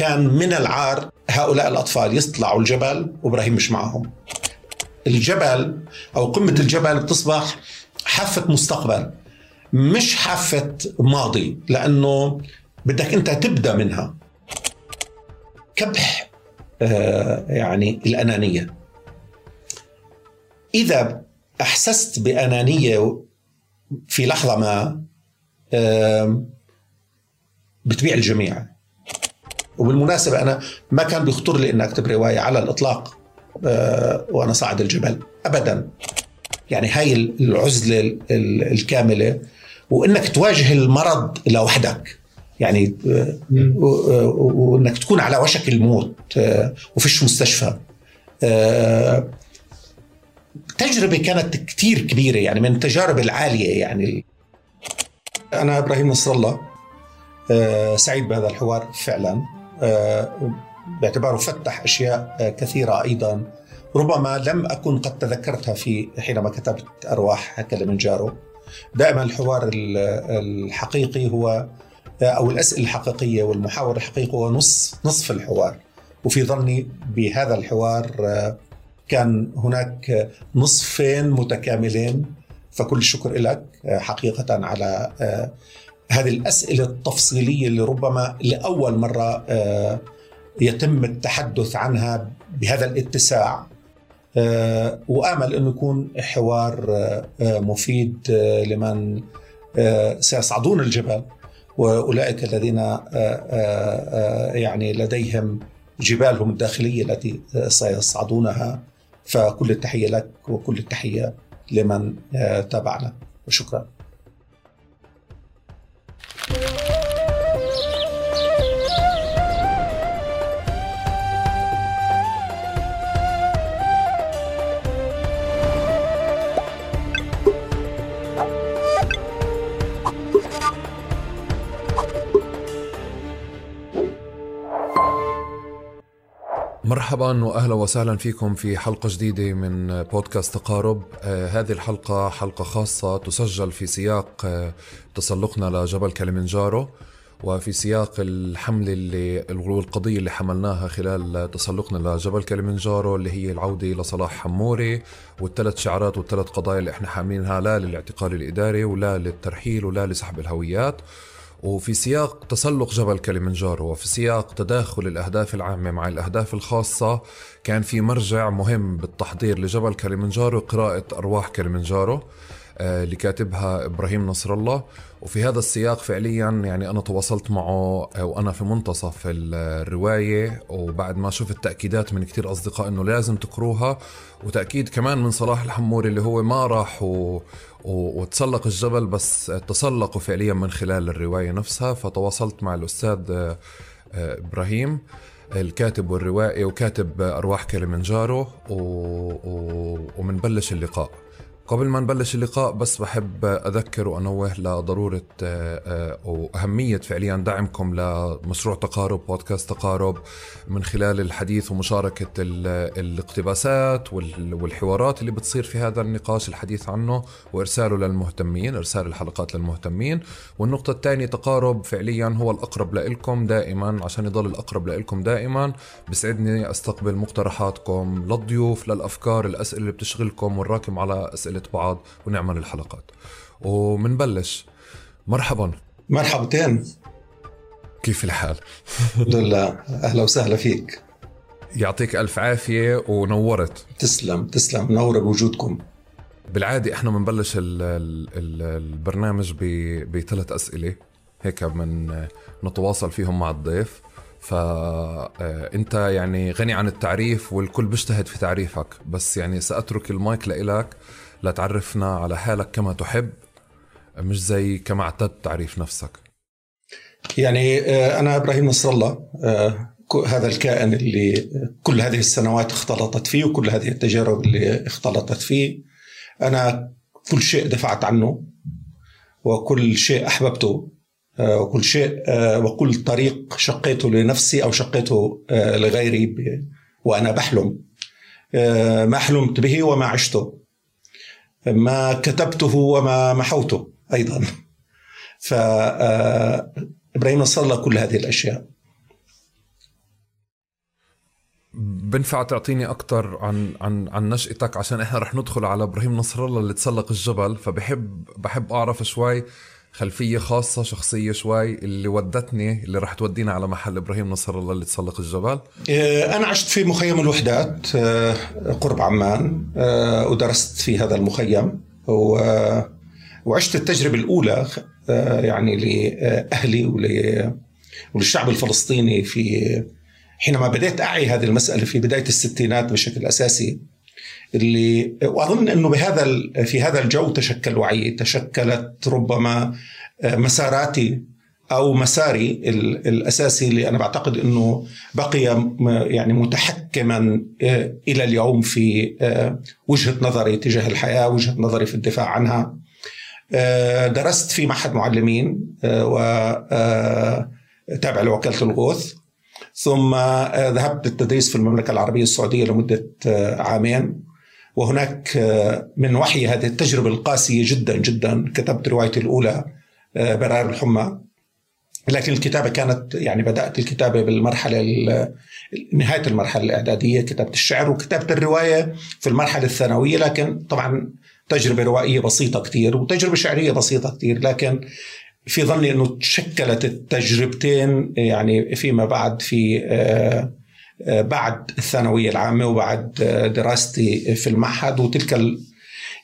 كان من العار هؤلاء الأطفال يطلعوا الجبل وإبراهيم مش معهم. الجبل أو قمة الجبل بتصبح حافة مستقبل مش حافة ماضي لأنه بدك أنت تبدأ منها. كبح آه، يعني الأنانية. إذا أحسست بأنانية في لحظة ما بتبيع الجميع. وبالمناسبة أنا ما كان بيخطر لي أن أكتب رواية على الإطلاق آه، وأنا صاعد الجبل أبدا. يعني هاي العزلة الكاملة وإنك تواجه المرض لوحدك. يعني آه، وإنك تكون على وشك الموت آه، وفيش مستشفى. تجربة كانت كثير كبيرة يعني من التجارب العالية يعني أنا إبراهيم نصر الله آه، سعيد بهذا الحوار فعلا. آه، باعتباره فتح أشياء آه، كثيرة أيضا. ربما لم أكن قد تذكرتها في حينما كتبت أرواح كلمنجارو دائما الحوار الحقيقي هو أو الأسئلة الحقيقية والمحاور الحقيقي هو نص نصف الحوار. وفي ظني بهذا الحوار كان هناك نصفين متكاملين. فكل الشكر لك حقيقة على آه، هذه الأسئلة التفصيلية اللي ربما لأول مرة آه، يتم التحدث عنها بهذا الاتساع. آه، وآمل أنه يكون حوار مفيد لمن سيصعدون الجبل وأولئك الذين يعني لديهم جبالهم الداخلية التي سيصعدونها. فكل التحية لك وكل التحية لمن آه، تابعنا. وشكرا. مرحبا واهلا وسهلا فيكم في حلقة جديدة من بودكاست تقارب. آه هذه الحلقة حلقة خاصة تسجل في سياق آه تسلقنا لجبل كليمنجارو وفي سياق الحملة اللي والقضية اللي حملناها خلال تسلقنا لجبل كليمنجارو اللي هي العودة لصلاح حموري والثلاث شعارات والثلاث قضايا اللي إحنا حاملينها لا للاعتقال الإداري ولا للترحيل ولا لسحب الهويات. وفي سياق تسلق جبل كليمنجارو وفي سياق تداخل الأهداف العامة مع الأهداف الخاصة. كان في مرجع مهم بالتحضير لجبل كليمنجارو قراءة أرواح كليمنجارو. اللي كاتبها إبراهيم نصر الله. وفي هذا السياق فعليا يعني أنا تواصلت معه آه، وأنا في منتصف الرواية. وبعد ما شفت تأكيدات من كثير أصدقاء إنه لازم تقروها وتأكيد كمان من صلاح الحموري اللي هو ما راح و... و... وتسلق الجبل بس تسلقوا فعليا من خلال الرواية نفسها. فتواصلت مع الأستاذ آه، إبراهيم الكاتب والروائي وكاتب أرواح كليمنجارو. و... و... ومنبلش اللقاء. قبل ما نبلش اللقاء بس بحب أذكر وأنوه لضرورة آه، آه، وأهمية فعليا دعمكم لمشروع تقارب بودكاست تقارب. من خلال الحديث ومشاركة الاقتباسات والحوارات اللي بتصير في هذا النقاش الحديث عنه وإرساله للمهتمين إرسال الحلقات للمهتمين. والنقطة الثانية تقارب فعليا هو الأقرب لإلكم دائما عشان يضل الأقرب لإلكم دائما. بسعدني أستقبل مقترحاتكم للضيوف للأفكار الأسئلة اللي بتشغلكم والراكم على أسئلة بعض ونعمل الحلقات. ومنبلش. مرحبا. مرحبتين. كيف الحال؟ الحمد لله. أهلا وسهلا فيك. يعطيك ألف عافية ونورت. تسلم تسلم. منور بوجودكم. بالعادة إحنا بنبلش البرنامج بثلاث أسئلة هيك من نتواصل فيهم مع الضيف. فانت آه، يعني غني عن التعريف والكل بيجتهد في تعريفك بس يعني سأترك المايك لإلك. لتعرفنا على حالك كما تحب مش زي كما اعتدت تعريف نفسك. يعني آه، أنا إبراهيم نصر الله آه، هذا الكائن اللي كل هذه السنوات اختلطت فيه وكل هذه التجارب اللي اختلطت فيه. أنا كل شيء دفعت عنه وكل شيء أحببته آه، وكل شيء وكل طريق شقيته لنفسي أو شقيته لغيري وأنا بحلم ما حلمت به وما عشته. ما كتبته وما محوته أيضا. ف آه، نصر الله كل هذه الأشياء. بنفع تعطيني أكثر عن عن عن نشأتك؟ عشان إحنا رح ندخل على إبراهيم نصر الله اللي تسلق الجبل فبحب بحب أعرف شوي خلفية خاصة شخصية شوي اللي ودتني اللي رح تودينا على محل إبراهيم نصر الله اللي تسلق الجبل. آه، أنا عشت في مخيم الوحدات آه، قرب عمان آه، ودرست في هذا المخيم وعشت التجربة الأولى يعني لأهلي وللشعب الفلسطيني في حينما بدأت أعي هذه المسألة في بداية الستينات بشكل أساسي اللي وأظن إنه بهذا في هذا الجو تشكل وعي تشكلت ربما مساراتي أو مساري الأساسي اللي أنا بعتقد إنه بقي يعني متحكما إلى اليوم في وجهة نظري تجاه الحياة، وجهة نظري في الدفاع عنها. درست في معهد معلمين و تابع لوكالة الغوث ثم ذهبت للتدريس في المملكة العربية السعودية لمدة عامين وهناك من وحي هذه التجربة القاسية جدا جدا كتبت روايتي الأولى برار الحمى. لكن الكتابة كانت يعني بدأت الكتابة بالمرحلة نهاية المرحلة الإعدادية. كتبت الشعر وكتبت الرواية في المرحلة الثانوية. لكن طبعا تجربة روائية بسيطة كثير وتجربة شعرية بسيطة كثير لكن في ظني أنه تشكلت التجربتين يعني فيما بعد في بعد الثانوية العامة وبعد دراستي في المعهد وتلك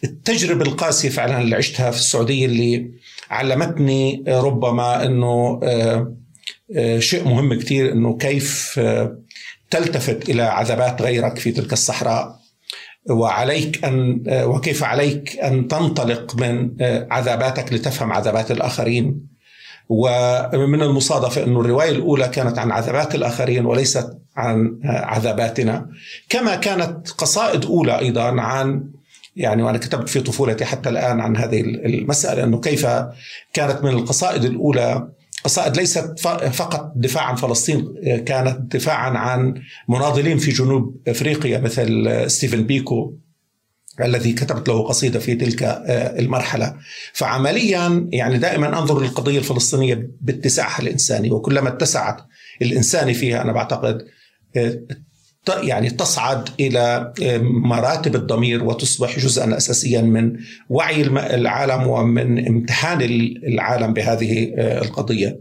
التجربة القاسية فعلا اللي عشتها في السعودية اللي علمتني ربما إنه شيء مهم كثير إنه كيف تلتفت إلى عذابات غيرك في تلك الصحراء وعليك أن وكيف عليك أن تنطلق من عذاباتك لتفهم عذابات الآخرين. ومن المصادفة إنه الرواية الأولى كانت عن عذابات الآخرين وليست عن عذاباتنا. كما كانت قصائد أولى أيضا عن يعني وأنا كتبت في طفولتي حتى الآن عن هذه المسألة إنه كيف كانت من القصائد الأولى قصائد ليست فقط دفاع عن فلسطين كانت دفاعا عن مناضلين في جنوب أفريقيا مثل ستيفن بيكو الذي كتبت له قصيدة في تلك المرحلة. فعمليا يعني دائما أنظر للقضية الفلسطينية باتساعها الإنساني وكلما اتسعت الإنساني فيها أنا بعتقد يعني تصعد إلى مراتب الضمير وتصبح جزءا اساسيا من وعي العالم ومن امتحان العالم بهذه القضية.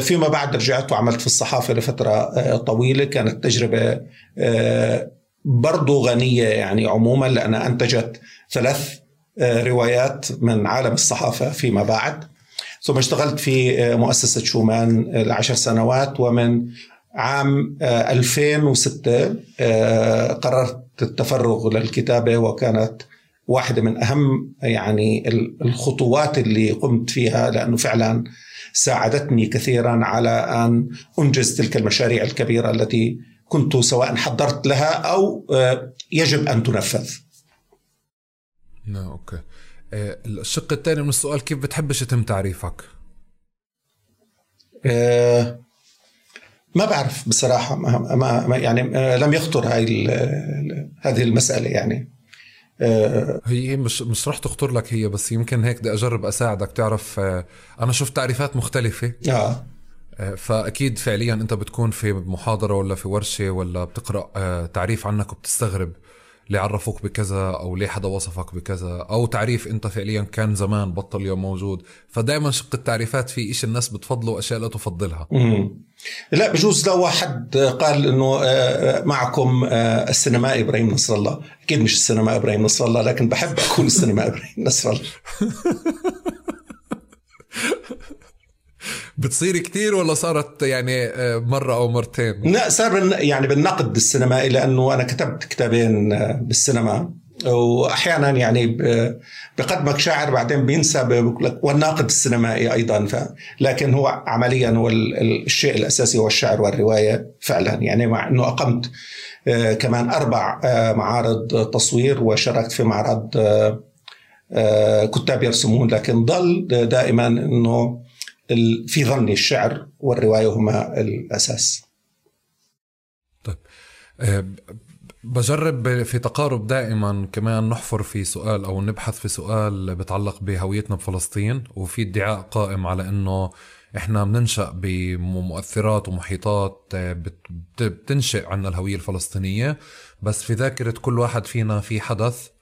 فيما بعد رجعت وعملت في الصحافة لفترة طويلة كانت تجربة برضو غنية يعني عموما لانها أنتجت ثلاث روايات من عالم الصحافة فيما بعد. ثم اشتغلت في مؤسسة شومان لعشر سنوات ومن عام 2006 قررت التفرغ للكتابة وكانت واحدة من أهم يعني الخطوات اللي قمت فيها لأنه فعلا ساعدتني كثيرا على أن أنجز تلك المشاريع الكبيرة التي كنت سواء حضرت لها أو يجب أن تنفذ نعم أوكي الشق الثاني من السؤال كيف بتحبش يتم تعريفك؟ أه ما بعرف بصراحة ما, ما يعني لم يخطر هاي هذه المسألة يعني. هي مش مش رح تخطر لك هي بس يمكن هيك بدي أجرب أساعدك. تعرف أنا شفت تعريفات مختلفة. آه. فأكيد فعليا أنت بتكون في محاضرة ولا في ورشة ولا بتقرأ تعريف عنك وبتستغرب. ليه عرفوك بكذا أو ليه حدا وصفك بكذا أو تعريف أنت فعليا كان زمان بطل اليوم موجود. فدائما شق التعريفات في إشي الناس بتفضله وأشياء لا تفضلها. لا بجوز لو واحد قال إنه معكم السينمائي إبراهيم نصر الله. أكيد مش السينمائي إبراهيم نصر الله لكن بحب أكون السينمائي إبراهيم نصر الله. بتصير كتير ولا صارت يعني مرة أو مرتين؟ لا صار يعني بالنقد السينمائي لأنه أنا كتبت كتابين بالسينما. واحيانا يعني بقدمك شاعر بعدين بينسى والناقد السينمائي أيضا. ف لكن هو عمليا هو الشيء الأساسي هو الشعر والرواية فعلا. يعني مع إنه أقمت كمان أربع معارض تصوير وشاركت في معرض كتاب يرسمون. لكن ضل دائما إنه في ظني الشعر والرواية هما الأساس. طيب بجرب في تقارب دائما كمان نحفر في سؤال أو نبحث في سؤال بتعلق بهويتنا بفلسطين وفي ادعاء قائم على إنه إحنا بننشأ بمؤثرات ومحيطات آه، بتنشئ عنا الهوية الفلسطينية بس في ذاكرة كل واحد فينا في حدث آه،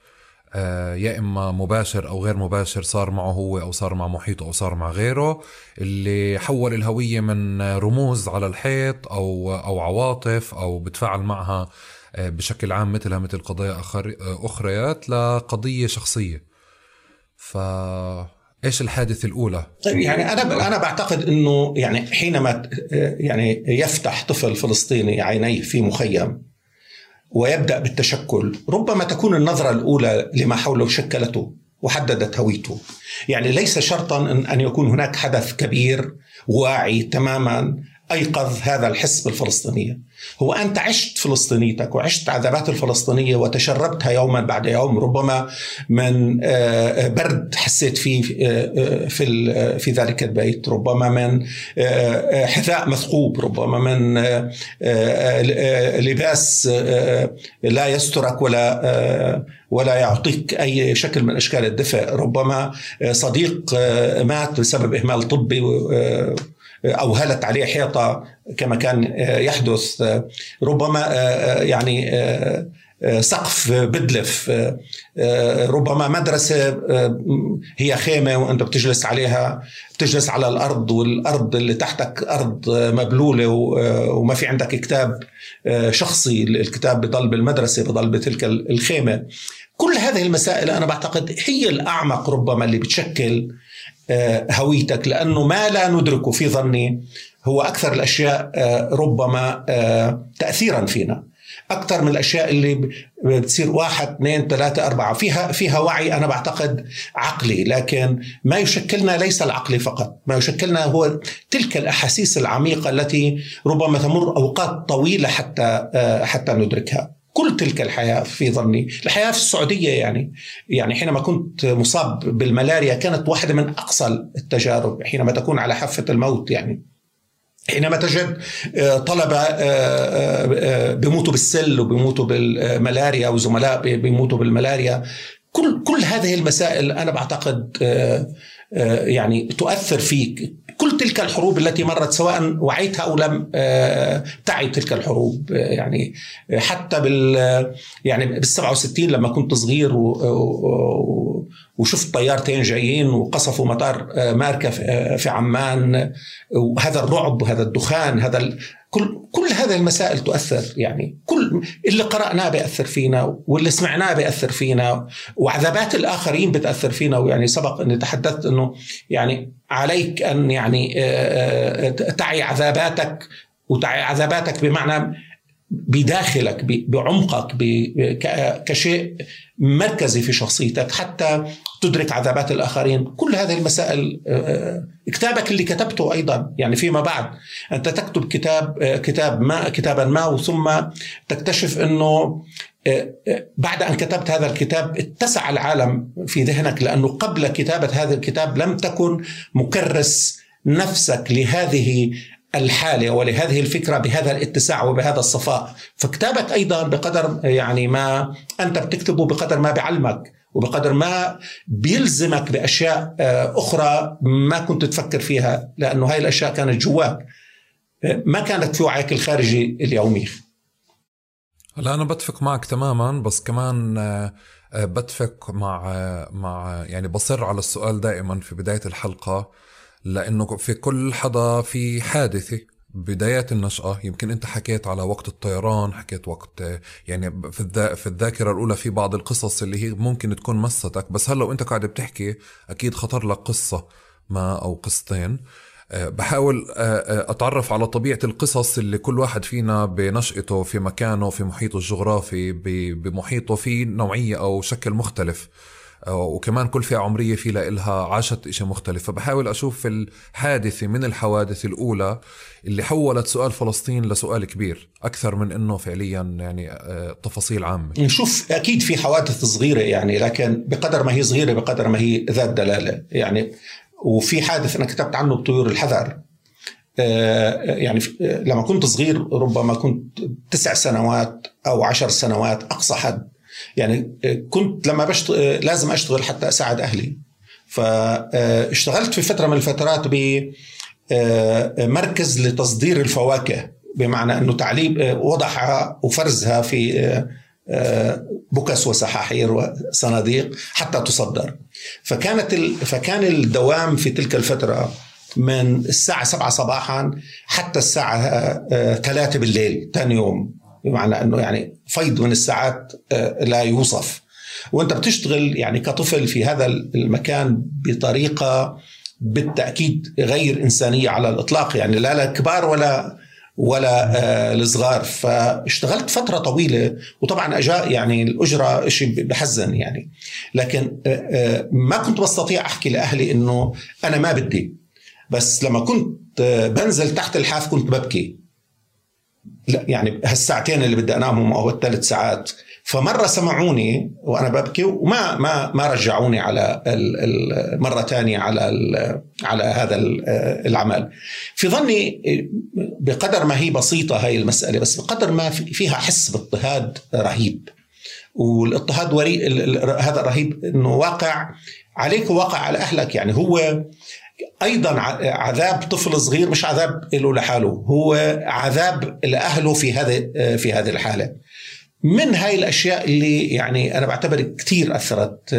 يا إما مباشر أو غير مباشر صار معه هو أو صار مع محيطه أو صار مع غيره اللي حول الهوية من رموز على الحيط أو أو عواطف أو بتفاعل معها آه، بشكل عام مثلها مثل قضايا أخريات لقضية شخصية. ف إيش الحادثة الأولى؟ طيب يعني أنا أنا بعتقد إنه يعني حينما يعني يفتح طفل فلسطيني عينيه في مخيم ويبدأ بالتشكل ربما تكون النظرة الأولى لما حوله شكلته وحددت هويته. يعني ليس شرطا ان يكون هناك حدث كبير واعي تماما أيقظ هذا الحس بالفلسطينية. هو أنت عشت فلسطينيتك وعشت عذابات الفلسطينية وتشربتها يوما بعد يوم ربما من آه، برد حسيت فيه آه، آه، في في ذلك البيت ربما من حذاء مثقوب ربما من لباس لا يسترك ولا ولا يعطيك أي شكل من أشكال الدفء ربما صديق مات بسبب إهمال طبي أو هلت عليه حيطة كما كان يحدث ربما يعني سقف بدلف ربما مدرسة هي خيمة وأنت بتجلس عليها بتجلس على الأرض والأرض اللي تحتك أرض مبلولة وما في عندك كتاب شخصي الكتاب بضل بالمدرسة بضل بتلك الخيمة. كل هذه المسائل أنا بعتقد هي الأعمق ربما اللي بتشكل آه، هويتك لأنه ما لا ندركه في ظني هو أكثر الأشياء آه، ربما آه، تاثيرا فينا. أكثر من الأشياء اللي بتصير واحد اثنين ثلاثة أربعة. فيها فيها وعي أنا بعتقد عقلي. لكن ما يشكلنا ليس العقلي فقط ما يشكلنا هو تلك الأحاسيس العميقة التي ربما تمر أوقات طويلة حتى حتى ندركها. كل تلك الحياة في ظني الحياة في السعودية يعني يعني حينما كنت مصاب بالملاريا كانت واحدة من أقصى التجارب حينما تكون على حافة الموت يعني. حينما تجد آه، طلبة آه، آه، بيموتوا بالسل وبيموتوا بالملاريا وزملاء بيموتوا بالملاريا. كل كل هذه المسائل أنا بعتقد يعني تؤثر فيك كل تلك الحروب التي مرت سواء وعيتها أو لم آه، تعي تلك الحروب آه، يعني حتى بال يعني بال 67 لما كنت صغير وشفت طيارتين جايين وقصفوا مطار آه، ماركة في عمان وهذا الرعب وهذا الدخان هذا كل كل هذه المسائل تؤثر يعني كل اللي قرأناه بيأثر فينا واللي سمعناه بيأثر فينا وعذابات الآخرين بتأثر فينا ويعني سبق أني تحدثت أنه يعني عليك أن يعني آه، آه، تعي عذاباتك وتعي عذاباتك بمعنى بداخلك بعمقك كشيء مركزي في شخصيتك حتى تدرك عذابات الآخرين. كل هذه المسائل آه، كتابك اللي كتبته أيضا يعني فيما بعد. أنت تكتب كتاب آه، كتاب ما كتابا ما وثم تكتشف إنه آه، بعد أن كتبت هذا الكتاب اتسع العالم في ذهنك لأنه قبل كتابة هذا الكتاب لم تكن مكرس نفسك لهذه الحالة ولهذه الفكرة بهذا الاتساع وبهذا الصفاء. فكتابك أيضا بقدر يعني ما أنت بتكتبه بقدر ما بعلمك وبقدر ما بيلزمك بأشياء آه، أخرى ما كنت تفكر فيها لأنه هاي الأشياء كانت جواك. آه، ما كانت في وعيك الخارجي اليومي. لا أنا بتفق معك تماما بس كمان آه، بتفق مع مع يعني بصر على السؤال دائما في بداية الحلقة. لأنه في كل حدا في حادثة بدايات النشأة يمكن أنت حكيت على وقت الطيران حكيت وقت يعني في الذا في الذاكرة الأولى في بعض القصص اللي هي ممكن تكون مستك بس هلأ وأنت قاعد بتحكي أكيد خطر لك قصة ما أو قصتين. آه، بحاول آه، آه، أتعرف على طبيعة القصص اللي كل واحد فينا بنشأته في مكانه في محيطه الجغرافي بمحيطه في نوعية أو شكل مختلف. وكمان كل فئة عمرية في لها عاشت إشي مختلف. فبحاول أشوف الحادثة من الحوادث الأولى اللي حولت سؤال فلسطين لسؤال كبير أكثر من أنه فعليا يعني آه، تفاصيل عامة. نشوف أكيد في حوادث صغيرة يعني لكن بقدر ما هي صغيرة بقدر ما هي ذات دلالة يعني. وفي حادث أنا كتبت عنه بطيور الحذر. آه، يعني لما كنت صغير ربما كنت تسع سنوات أو عشر سنوات أقصى حد يعني آه، كنت لما بشتغل آه، لازم أشتغل حتى أساعد أهلي. فاشتغلت في فترة من الفترات ب مركز لتصدير الفواكه بمعنى إنه تعليب وضعها وفرزها في بكس وسحاحير وصناديق حتى تصدر. فكانت فكان الدوام في تلك الفترة من الساعة 7 صباحا حتى الساعة 3 بالليل ثاني يوم. بمعنى إنه يعني فيض من الساعات لا يوصف. وأنت بتشتغل يعني كطفل في هذا المكان بطريقة بالتأكيد غير إنسانية على الإطلاق يعني لا للكبار ولا ولا آه الصغار فاشتغلت فترة طويلة وطبعا أجاء يعني الأجرة شيء بحزن يعني. لكن آه آه ما كنت بستطيع أحكي لأهلي أنه أنا ما بدي. بس لما كنت بنزل تحت الحاف كنت ببكي. لا يعني هالساعتين اللي بدي أنامهم أو الثلاث ساعات فمرة سمعوني وأنا ببكي وما ما ما رجعوني على مرة ثانية على على هذا العمل. في ظني بقدر ما هي بسيطة هاي المسألة بس بقدر ما فيها حس باضطهاد رهيب. والاضطهاد وري هذا رهيب إنه واقع عليك وواقع على أهلك. يعني هو أيضا عذاب طفل صغير مش عذاب له لحاله هو عذاب لأهله في هذه في هذه الحالة من هاي الأشياء اللي يعني أنا بعتبر كثير أثرت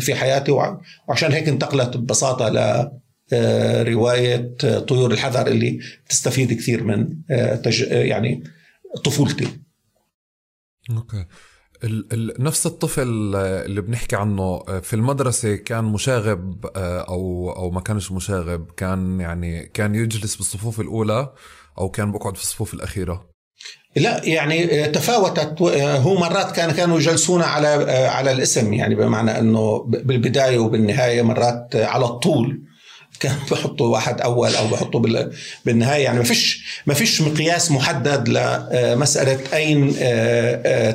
في حياتي وعشان هيك انتقلت ببساطة ل رواية طيور الحذر اللي بتستفيد كثير من يعني طفولتي. أوكي. نفس الطفل اللي بنحكي عنه في المدرسة كان مشاغب أو أو ما كانش مشاغب كان يعني كان يجلس بالصفوف الأولى أو كان بقعد في الصفوف الأخيرة. لا يعني تفاوتت هو مرات كان كانوا يجلسون على على الاسم يعني بمعنى إنه بالبداية وبالنهاية مرات على الطول. كان بحطوا واحد أول أو بحطوا بالنهاية. يعني ما فيش ما فيش مقياس محدد لمسألة أين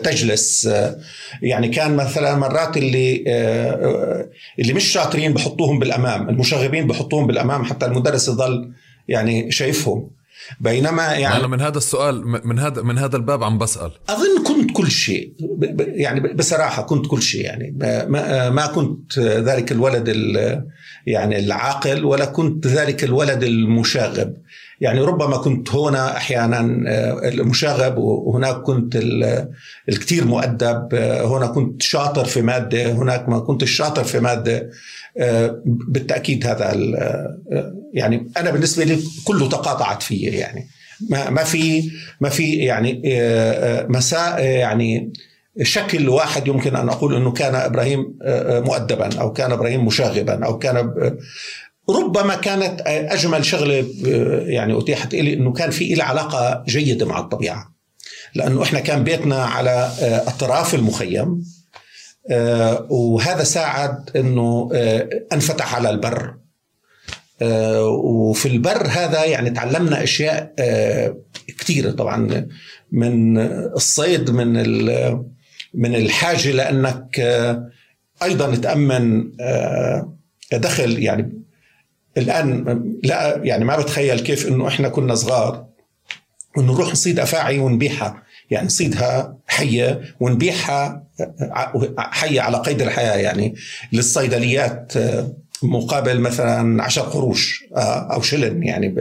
تجلس. يعني كان مثلا مرات اللي اللي مش شاطرين بحطوهم بالأمام المشاغبين بحطوهم بالأمام حتى المدرس يضل يعني شايفهم. بينما يعني أنا من هذا السؤال من هذا من هذا الباب عم بسأل. أظن كنت كل شيء يعني بصراحة كنت كل شيء يعني ما ما كنت ذلك الولد يعني العاقل ولا كنت ذلك الولد المشاغب. يعني ربما كنت هنا أحيانا المشاغب وهناك كنت الكثير مؤدب هنا كنت شاطر في مادة هناك ما كنت شاطر في مادة. بالتأكيد هذا يعني أنا بالنسبة لي كله تقاطعت فيه يعني. ما ما في ما في يعني مساء يعني شكل واحد يمكن أن أقول إنه كان إبراهيم مؤدبا أو كان إبراهيم مشاغبا أو كان ربما كانت أجمل شغلة يعني أتيحت لي إنه كان في لي علاقة جيدة مع الطبيعة. لأنه إحنا كان بيتنا على اطراف المخيم. وهذا ساعد إنه أنفتح على البر. وفي البر هذا يعني تعلمنا أشياء كثيره طبعا من الصيد من من الحاجة لأنك أيضا تأمن دخل يعني. الآن لا يعني ما بتخيل كيف إنه إحنا كنا صغار انه نروح نصيد أفاعي ونبيعها. يعني نصيدها حية ونبيعها حية على قيد الحياة يعني للصيدليات مقابل مثلا عشر قروش أو شلن يعني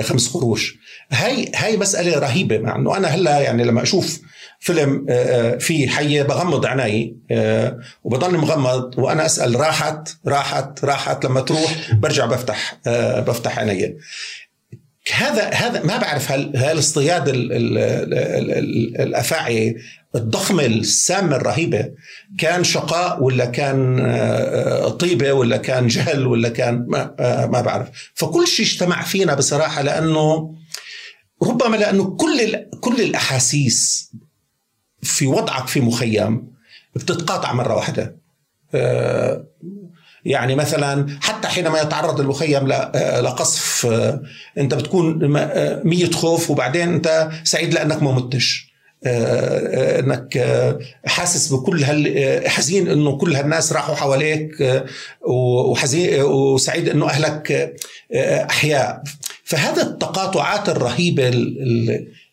خمس قروش. هاي هاي مسألة رهيبة مع إنه أنا هلأ يعني لما أشوف فيلم في حية بغمض عيني وبضل مغمض وأنا أسأل راحت راحت راحت لما تروح برجع بفتح بفتح عيني. هذا هذا ما بعرف هل هل اصطياد الأفاعي الضخمه السامه الرهيبة كان شقاء ولا كان طيبة ولا كان جهل ولا كان ما, ما بعرف. فكل شيء اجتمع فينا بصراحة لأنه ربما لأنه كل كل الأحاسيس في وضعك في مخيم بتتقاطع مرة واحدة. يعني مثلا حتى حينما يتعرض المخيم لقصف أنت بتكون مية خوف وبعدين أنت سعيد لأنك ما متش. أنك حاسس بكل هال حزين إنه كل هالناس راحوا حواليك وحزين وسعيد إنه أهلك أحياء. فهذا التقاطعات الرهيبة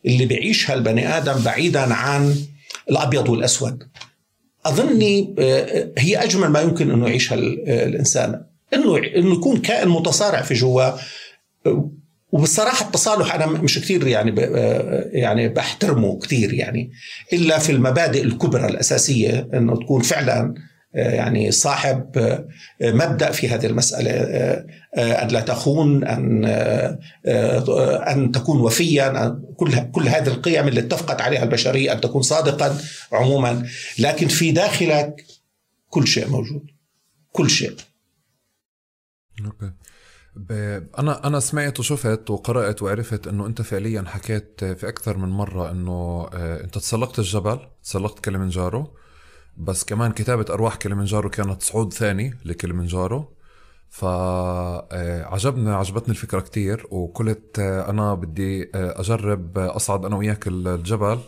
اللي بيعيشها البني آدم بعيدا عن الأبيض والأسود. أظني هي أجمل ما يمكن انه يعيشها الإنسان. إنه إنه يكون كائن متصارع في جوا. وبصراحة التصالح أنا مش كثير يعني يعني بحترمه كثير يعني. إلا في المبادئ الكبرى الأساسية إنه تكون فعلا يعني صاحب مبدأ في هذه المسألة أن لا تخون أن أن تكون وفيا كل كل هذه القيم اللي اتفقت عليها البشرية أن تكون صادقا عموما. لكن في داخلك كل شيء موجود كل شيء. أوكي. أنا أنا سمعت وشفت وقرأت وعرفت إنه أنت فعليا حكيت في أكثر من مرة إنه آه، أنت تسلقت الجبل تسلقت كليمنجارو. بس كمان كتابة أرواح كليمنجارو كانت صعود ثاني لكليمنجارو. فعجبني آه، عجبتني الفكرة كتير وقلت آه، أنا بدي أجرب أصعد أنا وياك الجبل.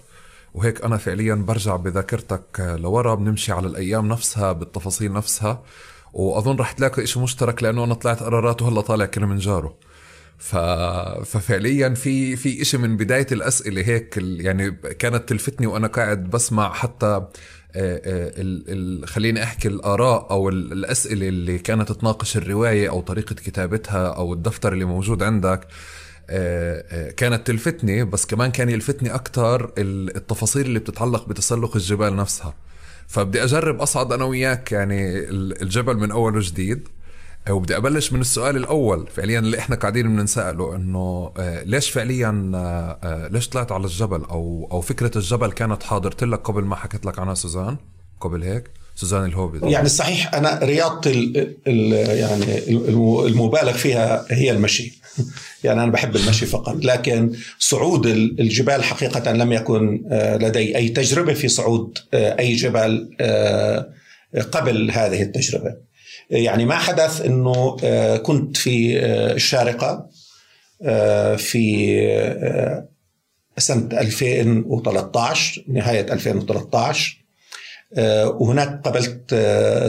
وهيك أنا فعليا برجع بذاكرتك لورا بنمشي على الأيام نفسها بالتفاصيل نفسها. وأظن رح تلاقي شيء مشترك لأنه أنا طلعت قرارات وهلا طالع كلمنجارو ف... ففعليا في في شيء من بداية الأسئلة هيك يعني كانت تلفتني وأنا قاعد بسمع حتى آه، آه،. خليني أحكي الآراء أو الأسئلة اللي كانت تناقش الرواية أو طريقة كتابتها أو الدفتر اللي موجود عندك. آه، كانت تلفتني بس كمان كان يلفتني أكثر التفاصيل اللي بتتعلق بتسلق الجبال نفسها. فبدي أجرب أصعد أنا وياك يعني الجبل من اول وجديد وبدي أبلش من السؤال الأول. فعليا اللي إحنا قاعدين بنساله إنه آه، ليش فعليا آه، آه، ليش طلعت على الجبل؟ أو أو فكرة الجبل كانت حاضرت لك قبل ما حكيت لك عنها سوزان؟ قبل هيك؟ سوزان الهوبي. يعني صحيح أنا رياضتي ال ال يعني المبالغ فيها هي المشي. يعني أنا بحب المشي فقط. لكن صعود الجبال حقيقة لم يكن آه، لدي أي تجربة في صعود آه، أي جبل آه، قبل هذه التجربة. يعني ما حدث إنه كنت في الشارقة في سنة 2013 نهاية 2013 وهناك قابلت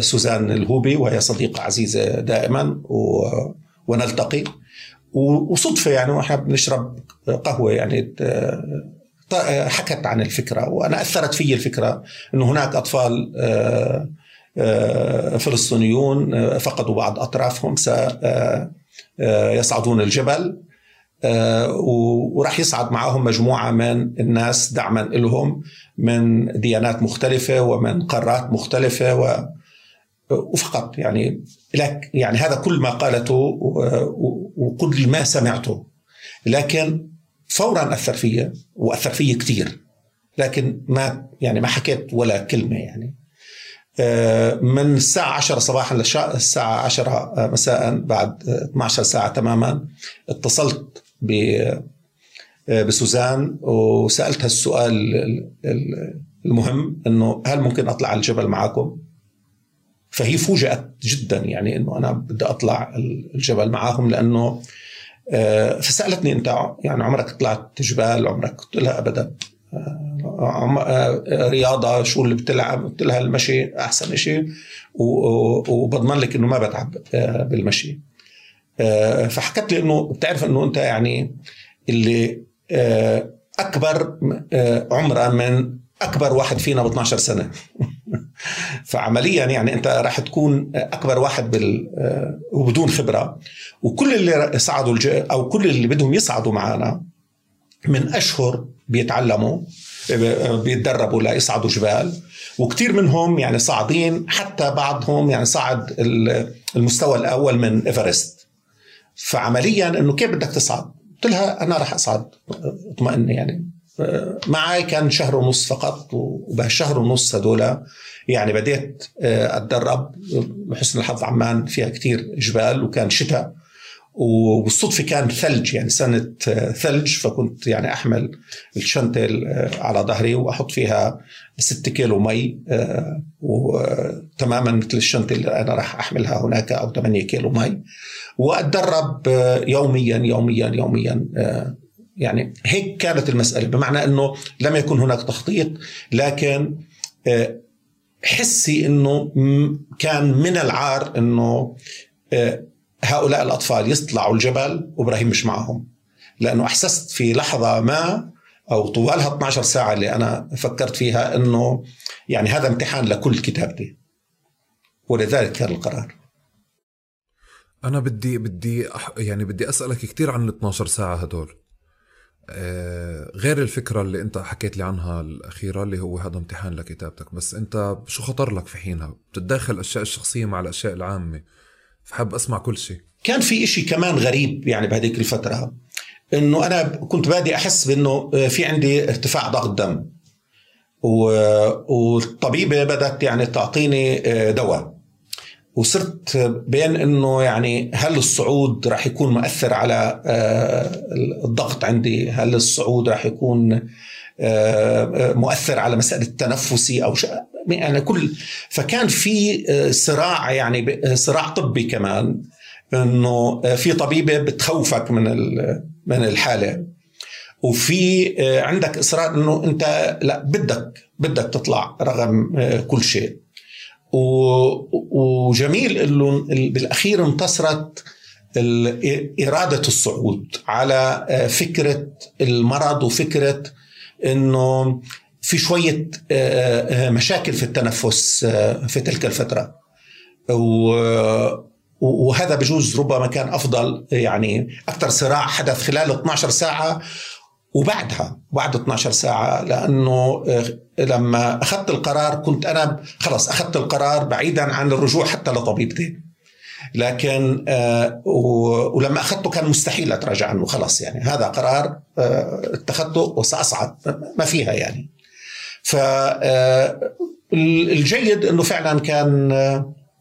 سوزان الهوبي وهي صديقة عزيزة دائما ونلتقي. وصدفة يعني وإحنا بنشرب قهوة يعني حكت عن الفكرة وأنا أثرت في الفكرة أنه هناك آه، آه، فلسطينيون فقدوا بعض أطرافهم سيصعدون الجبل وراح يصعد معهم مجموعة من الناس دعما لهم من ديانات مختلفة ومن قارات مختلفة و وفقط يعني لك يعني هذا كل ما قالته وكل ما سمعته لكن فورا أثر فيا وأثر فيا كثير لكن ما يعني ما حكيت ولا كلمة يعني. آه، من الساعة 10 صباحا للساعة 10 مساء بعد 12 ساعة تماما اتصلت آه، بسوزان وسألتها السؤال المهم إنه هل ممكن أطلع على الجبل معكم؟ فهي فوجئت جدا يعني إنه أنا بدي أطلع الجبل معاهم لأنه آه، فسألتني أنت يعني عمرك طلعت جبال عمرك قلت لها ابدا آه، آه، رياضة شو اللي بتلعب قلت لها المشي أحسن شيء وبضمن لك إنه ما بتعب بالمشي. فحكت لي إنه بتعرف إنه أنت يعني اللي أكبر عمرة من أكبر واحد فينا ب 12 سنة. فعمليا يعني أنت راح تكون أكبر واحد بال آه، وبدون خبرة. وكل اللي صعدوا. أو كل اللي بدهم يصعدوا معنا من أشهر بيتعلموا بيتدربوا ليصعدوا جبال. وكثير منهم يعني صاعدين حتى بعضهم يعني صعد المستوى الأول من إيفرست. فعمليا إنه كيف بدك تصعد؟ قلت لها أنا راح أصعد. اطمئن يعني. معي كان شهر ونص فقط وبهالشهر ونص هدول يعني بديت آه، أتدرب. بحسن الحظ عمان فيها كتير جبال وكان شتاء وبالصدفة كان ثلج يعني سنة آه، ثلج فكنت يعني أحمل الشنطة آه، على ظهري وأحط فيها 6 كيلو مي وتماما مثل الشنطة اللي أنا راح أحملها هناك أو 8 كيلو مي. وأتدرب يوميا يوميا يوميا يعني هيك كانت المسألة. بمعنى أنه لم يكن هناك تخطيط لكن آه، حسي أنه كان من العار أنه آه، هؤلاء الأطفال يطلعوا الجبل وإبراهيم مش معهم. لأنه أحسست في لحظة ما أو طوال 12 ساعة اللي أنا فكرت فيها أنه يعني هذا امتحان لكل كتابتي. ولذلك كان القرار. أنا بدي بدي يعني بدي أسألك كثير عن ال 12 ساعة هدول. آه، غير الفكرة اللي أنت حكيت لي عنها الأخيرة اللي هو هذا امتحان لكتابتك. بس أنت شو خطر لك في حينها؟ بتتداخل الأشياء الشخصية مع الأشياء العامة. فحب أسمع كل شيء. كان في إشي كمان غريب يعني بهذيك الفترة إنه أنا كنت بادي أحس بإنه في عندي ارتفاع ضغط دم. والطبيبة بدأت يعني تعطيني آه، دواء. وصرت بين إنه يعني هل الصعود راح يكون مؤثر على آه، الضغط عندي؟ هل الصعود راح يكون آه، مؤثر على مسألة التنفسي أو يعني كل فكان في صراع يعني صراع طبي كمان انه في طبيبة بتخوفك من من الحالة. وفي عندك إصرار إنه أنت لا بدك بدك تطلع رغم كل شيء. وجميل إنه بالأخير انتصرت إرادة الصعود على فكرة المرض وفكرة أنه في شوية مشاكل في التنفس في تلك الفترة. وهذا بجوز ربما كان أفضل يعني أكثر صراع حدث خلال 12 ساعة وبعدها بعد 12 ساعة لأنه آه، لما أخذت القرار كنت أنا خلص أخذت القرار بعيدا عن الرجوع حتى لطبيبتي لكن آه، ولما أخذته كان مستحيل أتراجع عنه خلص يعني هذا قرار آه، اتخذته وسأصعد ما فيها يعني. فالجيد أنه فعلا كان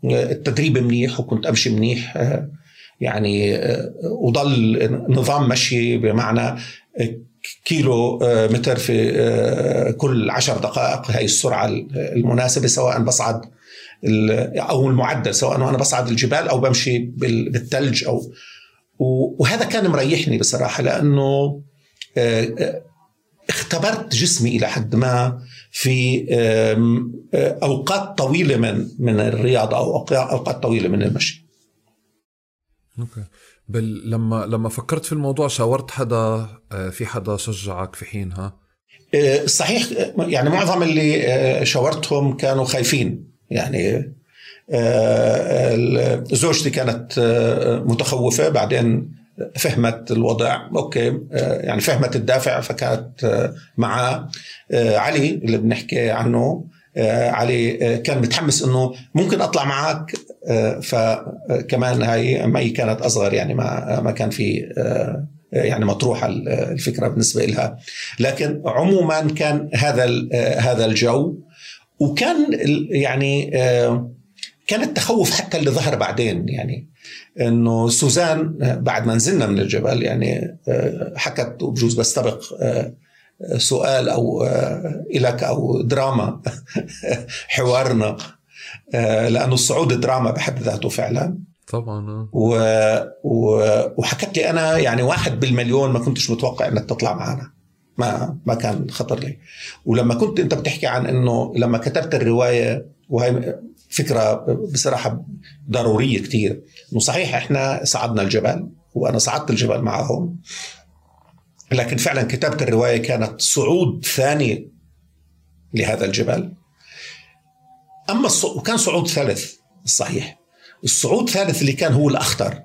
التدريب منيح وكنت أمشي منيح يعني وضل نظام مشي بمعنى كيلو متر في كل عشر دقائق. هاي السرعة المناسبة سواء بصعد أو المعدل سواء أنا بصعد الجبال أو بمشي بالثلج أو وهذا كان مريحني بصراحة لأنه اختبرت جسمي إلى حد ما في أوقات طويلة من من الرياضه أو أوقات طويلة من المشي. أوكي. بل لما لما فكرت في الموضوع شاورت حدا في حدا شجعك في حينها صحيح يعني معظم اللي شاورتهم كانوا خايفين. يعني زوجتي كانت متخوفة بعدين فهمت الوضع. أوكي. يعني فهمت الدافع فكانت معه علي اللي بنحكي عنه. علي كان متحمس إنه ممكن أطلع معك. فكمان هاي مي كانت أصغر يعني ما ما كان في يعني مطروحه الفكرة بالنسبة لها لكن عموما كان هذا هذا الجو. وكان يعني كان التخوف حتى اللي ظهر بعدين يعني. إنه سوزان بعد ما نزلنا من الجبل يعني آه، حكت وبجوز بستبق آه، سؤال أو آه، إلك أو دراما حوارنا لأنه الصعود دراما بحد ذاته فعلا. طبعا و... و... وحكت لي أنا يعني واحد بالمليون ما كنتش متوقع إنك تطلع معنا. ما ما كان خطر لي. ولما كنت أنت بتحكي عن إنه لما كتبت الرواية وهي فكرة بصراحة ضرورية كثير إنه صحيح إحنا صعدنا الجبل وأنا صعدت الجبل معهم لكن فعلا كتابة الرواية كانت صعود ثاني لهذا الجبل أما الص... وكان صعود ثالث الصحيح الصعود الثالث اللي كان هو الأخطر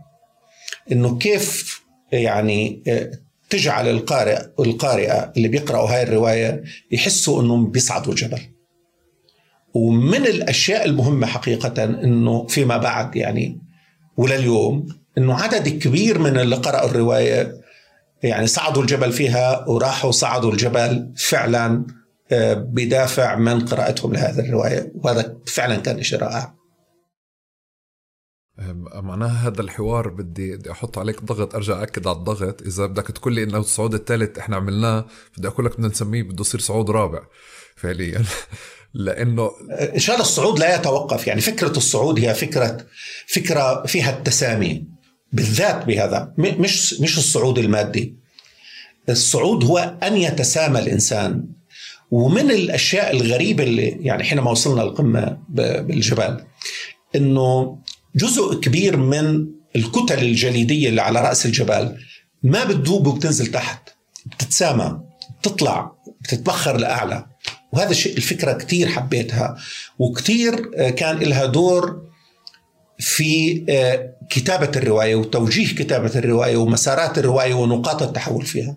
إنه كيف يعني آه، تجعل القارئ القارئة اللي بيقرأوا هاي الرواية يحسوا إنهم بيصعدوا الجبل. ومن الأشياء المهمة حقيقة إنه فيما بعد يعني ولليوم إنه عدد كبير من اللي قرأوا الرواية يعني صعدوا الجبل فيها وراحوا صعدوا الجبل فعلا آه، بدافع من قراءتهم لهذه الرواية وهذا فعلا كان شيء رائع. معناها هذا الحوار بدي بدي أحط عليك ضغط أرجع أكد على الضغط إذا بدك تقول لي إنه الصعود الثالث إحنا عملناه بدي أقول لك بدنا نسميه بده يصير صعود رابع فعليا لأنه ان شاء الله الصعود لا يتوقف. يعني فكرة الصعود هي فكرة فكرة فيها التسامي بالذات بهذا. مش مش الصعود المادي. الصعود هو أن يتسامى الإنسان. ومن الأشياء الغريبة اللي يعني حينما وصلنا القمة بالجبال إنه جزء كبير من الكتل الجليدية اللي على رأس الجبال ما بتذوب وبتنزل تحت. بتتسامى بتطلع بتتبخر لأعلى. وهذا الشيء الفكرة كثير حبيتها وكثير آه، كان لها دور في آه، كتابة الرواية وتوجيه كتابة الرواية ومسارات الرواية ونقاط التحول فيها.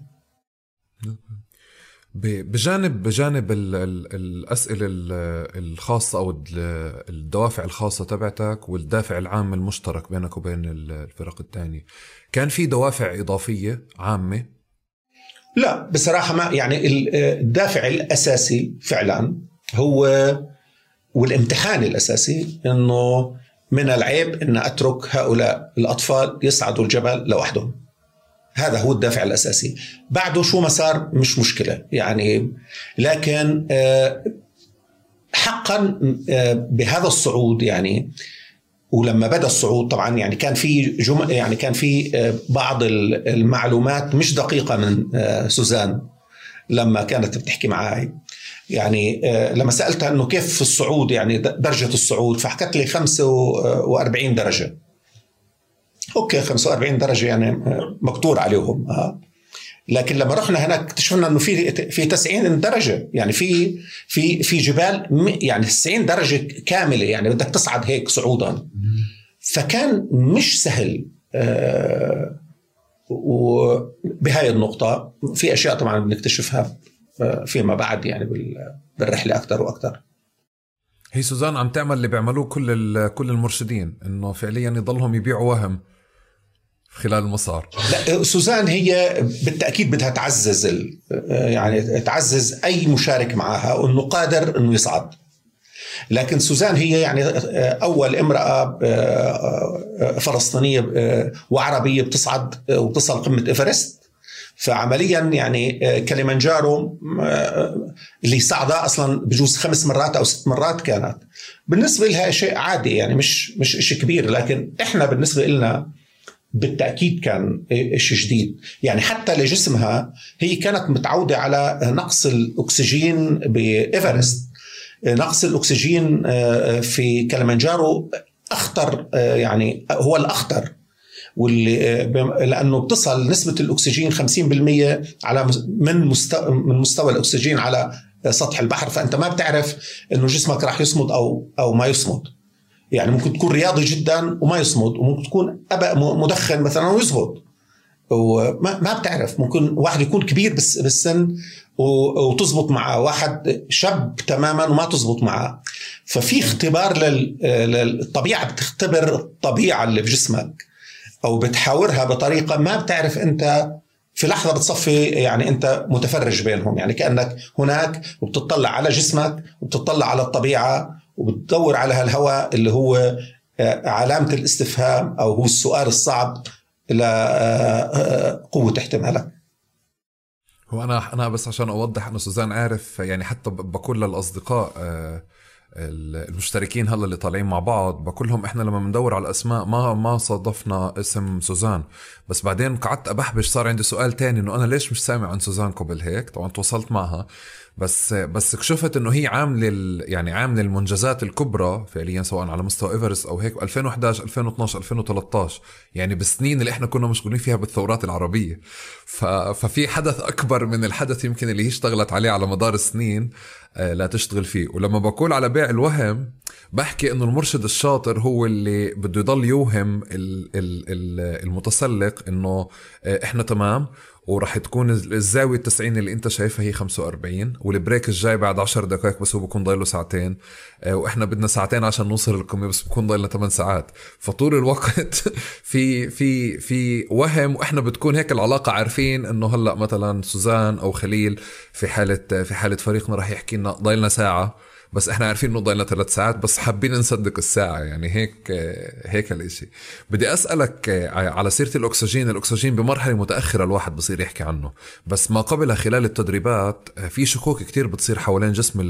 بجانب بجانب ال ال الأسئلة الخاصة أو الدوافع الخاصة تبعتك والدافع العام المشترك بينك وبين الفرق الثانية. كان في دوافع إضافية عامة لا بصراحة ما يعني الدافع الأساسي فعلا هو والامتحان الأساسي إنه من العيب إن أترك هؤلاء الأطفال يصعدوا الجبل لوحدهم. هذا هو الدافع الأساسي. بعده شو مسار مش مشكلة يعني لكن آه، حقا آه، بهذا الصعود يعني ولما بدأ الصعود طبعا يعني كان في جم... يعني كان في آه، بعض المعلومات مش دقيقة من سوزان لما كانت بتحكي معي يعني لما سألتها إنه كيف في الصعود يعني درجة الصعود فحكت لي 45 درجة أوكي 45 درجة يعني مقدور عليهم آه. لكن لما رحنا هناك اكتشفنا إنه في في 90 درجة. يعني في في في جبال يعني 90 درجة كاملة. يعني بدك تصعد هيك صعودا. فكان مش سهل آه وبهاي النقطة. في أشياء طبعا بنكتشفها آه، فيما بعد يعني بالرحلة أكثر وأكثر هي سوزان عم تعمل اللي بيعملوه كل كل المرشدين. إنه فعليا يضلهم يبيعوا وهم. خلال المسار. لا سوزان هي بالتأكيد بدها تعزز يعني تعزز أي مشارك معها وإنه قادر إنه يصعد. لكن سوزان هي يعني أول امرأة فلسطينية وعربية بتصعد وتصل قمة إيفرست. فعمليا يعني كليمانجارو اللي صعدها أصلا بجوز خمس مرات أو ست مرات كانت. بالنسبة لها شيء عادي يعني مش مش شيء كبير لكن إحنا بالنسبة لنا بالتأكيد كان شيء جديد. يعني حتى لجسمها هي كانت متعودة على نقص الأكسجين بإيفرست. نقص الأكسجين آه، في كلمنجارو أخطر آه، يعني هو الأخطر واللي آه، لأنه بتصل نسبة الأكسجين 50% على من مستوى من مستوى الأكسجين على سطح البحر. فأنت ما بتعرف إنه جسمك راح يصمد أو أو ما يصمد. يعني ممكن تكون رياضي جدا وما يصمد وممكن تكون أبا مدخن مثلا ويزبط وما ما بتعرف ممكن واحد يكون كبير بس بالسن وتزبط مع واحد شاب تماما وما تزبط معه. ففي اختبار للطبيعة بتختبر الطبيعة اللي في جسمك أو بتحاورها بطريقة ما بتعرف أنت في لحظة بتصفي يعني أنت متفرج بينهم. يعني كأنك هناك وبتطلع على جسمك وبتطلع على الطبيعة. وبتدور على هالهواء اللي هو آه، علامة الاستفهام أو هو السؤال الصعب لقوة آه، احتمالك. هو أنا أنا بس عشان أوضح أنه سوزان عارف يعني حتى بقول للأصدقاء آه، المشتركين هلأ اللي طالعين مع بعض بكلهم إحنا لما بندور على الأسماء ما ما صادفنا اسم سوزان. بس بعدين قعدت أبحبش صار عندي سؤال تاني إنه أنا ليش مش سامع عن سوزان قبل هيك؟ طبعا تواصلت معها. بس بس اكتشفت إنه هي عاملة يعني عاملة المنجزات الكبرى فعليا سواء على مستوى إيفرست أو هيك 2011 2012 2013 يعني بالسنين اللي إحنا كنا مشغولين فيها بالثورات العربية. ففي حدث أكبر من الحدث يمكن اللي هي اشتغلت عليه على مدار السنين آه، لا تشتغل فيه. ولما بقول على بيع الوهم بحكي إنه المرشد الشاطر هو اللي بده يضل يوهم المتسلق إنه آه، إحنا تمام وراح تكون الزاوية 90 اللي انت شايفها هي 45 والبريك الجاي بعد 10 دقائق بس هو بكون ضايله ساعتين. آه، وإحنا بدنا ساعتين عشان نوصل للقمة بس بكون ضايلنا 8 ساعات. فطول الوقت في في في وهم وإحنا بتكون هيك العلاقة عارفين انه هلأ مثلا سوزان أو خليل في حالة في حالة فريقنا راح يحكي لنا ضايلنا ساعة. بس إحنا عارفين إنه ضايلنا ثلاث ساعات بس حابين نصدق الساعة يعني هيك هيك الإشي. بدي أسألك على سيرة الأكسجين. الأكسجين بمرحلة متأخرة الواحد بصير يحكي عنه. بس ما قبلها خلال التدريبات في شكوك كتير بتصير حوالين جسم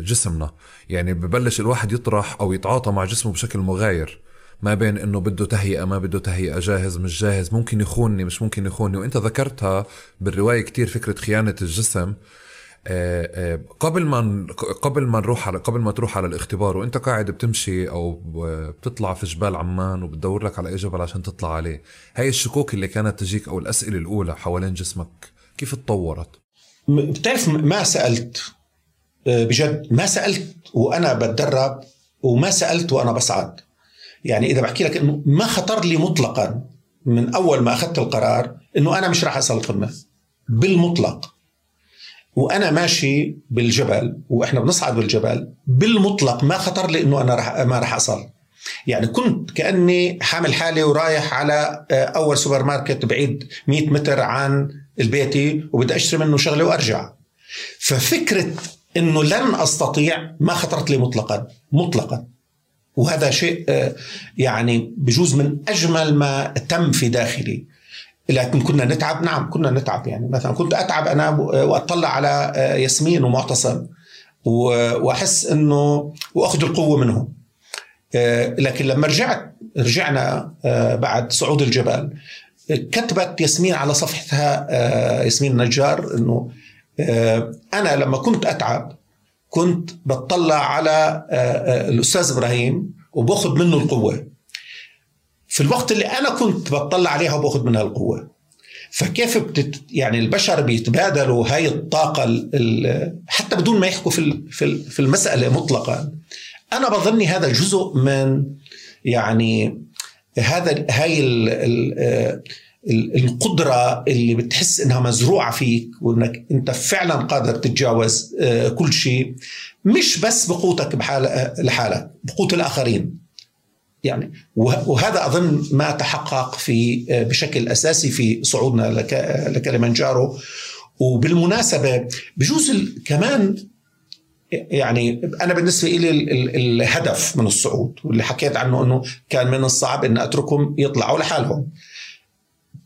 جسمنا. يعني ببلش الواحد يطرح أو يتعاطى مع جسمه بشكل مغاير. ما بين إنه بده تهيئة ما بده تهيئة جاهز مش جاهز ممكن يخونني مش ممكن يخونني. وإنت ذكرتها بالرواية كتير فكرة خيانة الجسم. آه، آه، قبل ما قبل ما نروح على قبل ما تروح على الاختبار وانت قاعد بتمشي أو بتطلع في جبال عمان وبتدور لك على أي جبل عشان تطلع عليه هاي الشكوك اللي كانت تجيك أو الأسئلة الأولى حوالين جسمك كيف تطورت؟ بتعرف ما سألت آه، بجد ما سألت وأنا بتدرب وما سألت وأنا بصعد. يعني إذا بحكي لك إنه ما خطر لي مطلقا من أول ما أخذت القرار إنه أنا مش راح اصل القمه بالمطلق. وأنا ماشي بالجبل وإحنا بنصعد بالجبل بالمطلق ما خطر لي إنه أنا رح ما راح أصل. يعني كنت كأني حامل حالي ورايح على آه، أول سوبر ماركت بعيد 100 متر عن البيتي وبدي أشتري منه شغلة وأرجع. ففكرة إنه لن أستطيع ما خطرت لي مطلقا مطلقا. وهذا شيء آه، يعني بجوز من أجمل ما تم في داخلي. لكن كنا نتعب. نعم كنا نتعب يعني. مثلا كنت أتعب أنا وأطلع على آه، ياسمين ومعتصم وأحس إنه وأخذ القوة منهم. آه، لكن لما رجعت رجعنا بعد صعود الجبل كتبت ياسمين على صفحتها ياسمين نجار إنه أنا لما كنت أتعب كنت بطلع على آه، آه، الأستاذ إبراهيم وبأخذ منه القوة. في الوقت اللي أنا كنت بطلع عليها وباخذ منها القوة. فكيف بتت يعني البشر بيتبادلوا هاي الطاقة حتى بدون ما يحكوا في في المسألة مطلقا. أنا بظني هذا جزء من يعني هذا هاي ال ال آه، القدرة اللي بتحس إنها مزروعة فيك وإنك أنت فعلا قادر تتجاوز آه، كل شيء. مش بس بقوتك بحال آه، لحالك بقوت الآخرين. يعني. وهذا أظن ما تحقق في آه، بشكل أساسي في صعودنا لكلمنجارو وبالمناسبة بجوز كمان يعني أنا بالنسبة لي الهدف من الصعود واللي حكيت عنه إنه كان من الصعب إن أتركهم يطلعوا لحالهم.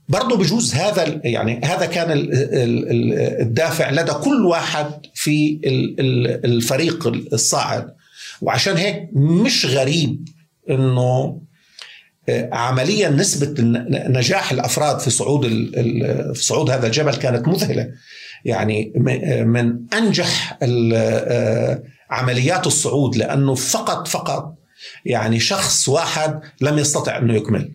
برضه بجوز هذا يعني هذا كان الدافع لدى كل واحد في الفريق الصاعد. وعشان هيك مش غريب إنه آه، عمليا نسبة نجاح الأفراد في صعود في صعود هذا الجبل كانت مذهلة. يعني من أنجح آه، عمليات الصعود لأنه فقط فقط يعني شخص واحد لم يستطع أنه يكمل.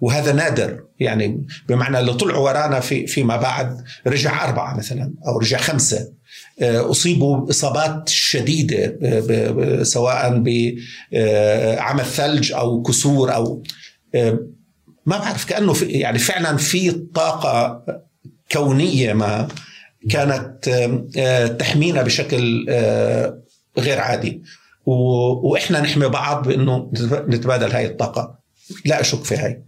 وهذا نادر. يعني بمعنى اللي طلعوا ورانا في فيما بعد رجع أربعة مثلا أو رجع خمسة. آه، أصيبوا إصابات شديدة سواء بعمى ثلج أو كسور آه، ما بعرف كأنه في يعني فعلا في طاقة كونية ما كانت آه، تحمينا بشكل غير عادي. وإحنا نحمي بعض بإنه نتبادل هاي الطاقة. لا أشك في هاي.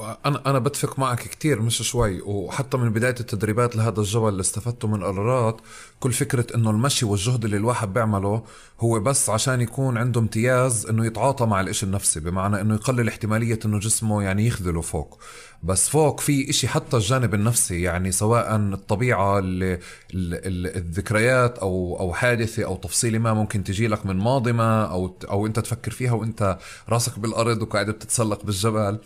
أنا أنا بتفق معك كثير مش شوي. وحتى من بداية التدريبات لهذا الجبل اللي استفدته من القرارات كل فكرة إنه المشي والجهد اللي الواحد بيعمله هو بس عشان يكون عنده امتياز إنه يتعاطى مع الإشي النفسي بمعنى إنه يقلل احتمالية إنه جسمه يعني يخذله فوق. بس فوق في إشي حتى الجانب النفسي يعني سواء الطبيعة اللي الذكريات أو أو حادثة أو تفصيلة ما ممكن تجي لك من ماضي ما أو أو أنت تفكر فيها وأنت راسك بالأرض وقاعد بتتسلق بالجبل.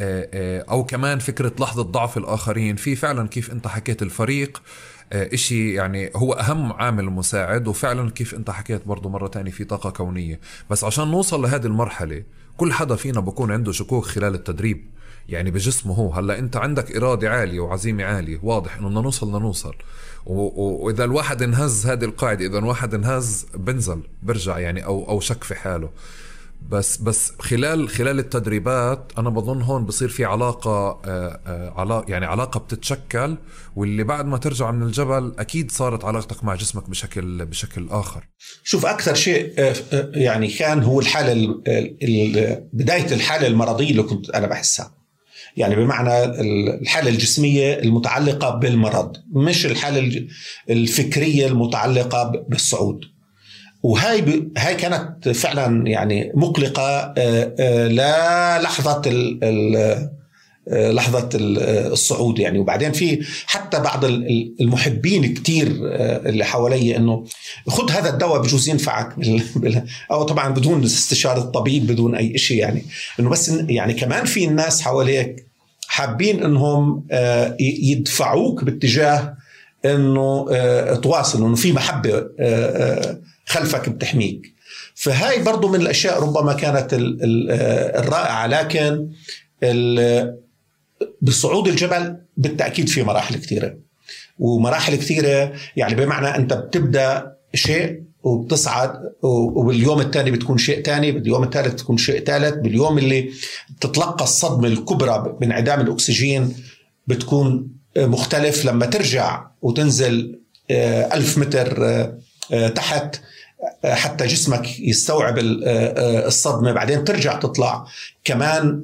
أو كمان فكرة لحظة ضعف الآخرين. في فعلا كيف أنت حكيت الفريق آه، إشي يعني هو أهم عامل مساعد وفعلا كيف أنت حكيت برضه مرة تانية في طاقة كونية. بس عشان نوصل لهذه المرحلة كل حدا فينا بكون عنده شكوك خلال التدريب يعني بجسمه هو. هلأ أنت عندك إرادة عالية وعزيمة عالية واضح إنه بدنا نوصل بدنا نوصل وإذا الواحد انهز هذه القاعدة إذا الواحد انهز بنزل برجع يعني أو أو شك في حاله. بس بس خلال خلال التدريبات أنا بظن هون بصير في علاقة آه، آه، علاقه يعني علاقة بتتشكل واللي بعد ما ترجع من الجبل أكيد صارت علاقتك مع جسمك بشكل بشكل آخر. شوف أكثر شيء آه، يعني كان هو الحالة بداية الحالة المرضية اللي كنت أنا بحسها. يعني بمعنى الحالة الجسمية المتعلقة بالمرض مش الحالة الفكرية المتعلقة بالصعود. وهاي. هاي كانت فعلا يعني مقلقة آه، آه، للحظه ال... ال... آه، لحظة الصعود يعني وبعدين في حتى بعض المحبين كتير اللي حوالي إنه خذ هذا الدواء بجوز ينفعك أو طبعا بدون استشارة الطبيب بدون أي شيء يعني إنه بس يعني كمان في الناس حواليك حابين إنهم يدفعوك باتجاه إنه تواصل إنه في محبة خلفك بتحميك. فهاي برضو من الأشياء ربما كانت الرائعة لكن بصعود الجبل بالتأكيد في مراحل كثيرة ومراحل كثيرة يعني بمعنى أنت بتبدأ شيء وبتصعد وباليوم الثاني بتكون شيء ثاني باليوم الثالث بتكون شيء ثالث باليوم اللي بتتلقى الصدمة الكبرى بانعدام الأكسجين بتكون مختلف لما ترجع وتنزل آه، ألف متر آه، آه، تحت. حتى جسمك يستوعب الصدمة. بعدين ترجع تطلع كمان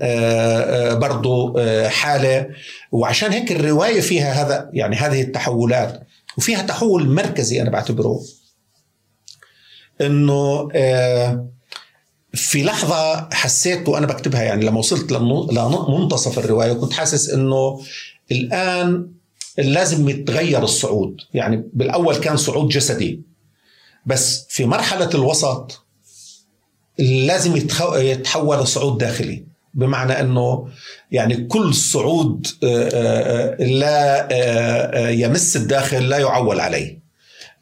برضو حالة. وعشان هيك الرواية فيها هذا يعني هذه التحولات. وفيها تحول مركزي أنا بعتبره. إنه في لحظة حسيت وأنا بكتبها يعني لما وصلت لمنتصف الرواية كنت حاسس إنه الآن لازم يتغير الصعود. يعني بالأول كان صعود جسدي. بس في مرحلة الوسط لازم يتحول لصعود داخلي. بمعنى إنه يعني كل صعود آه، آه، لا آه، يمس الداخل لا يعول عليه.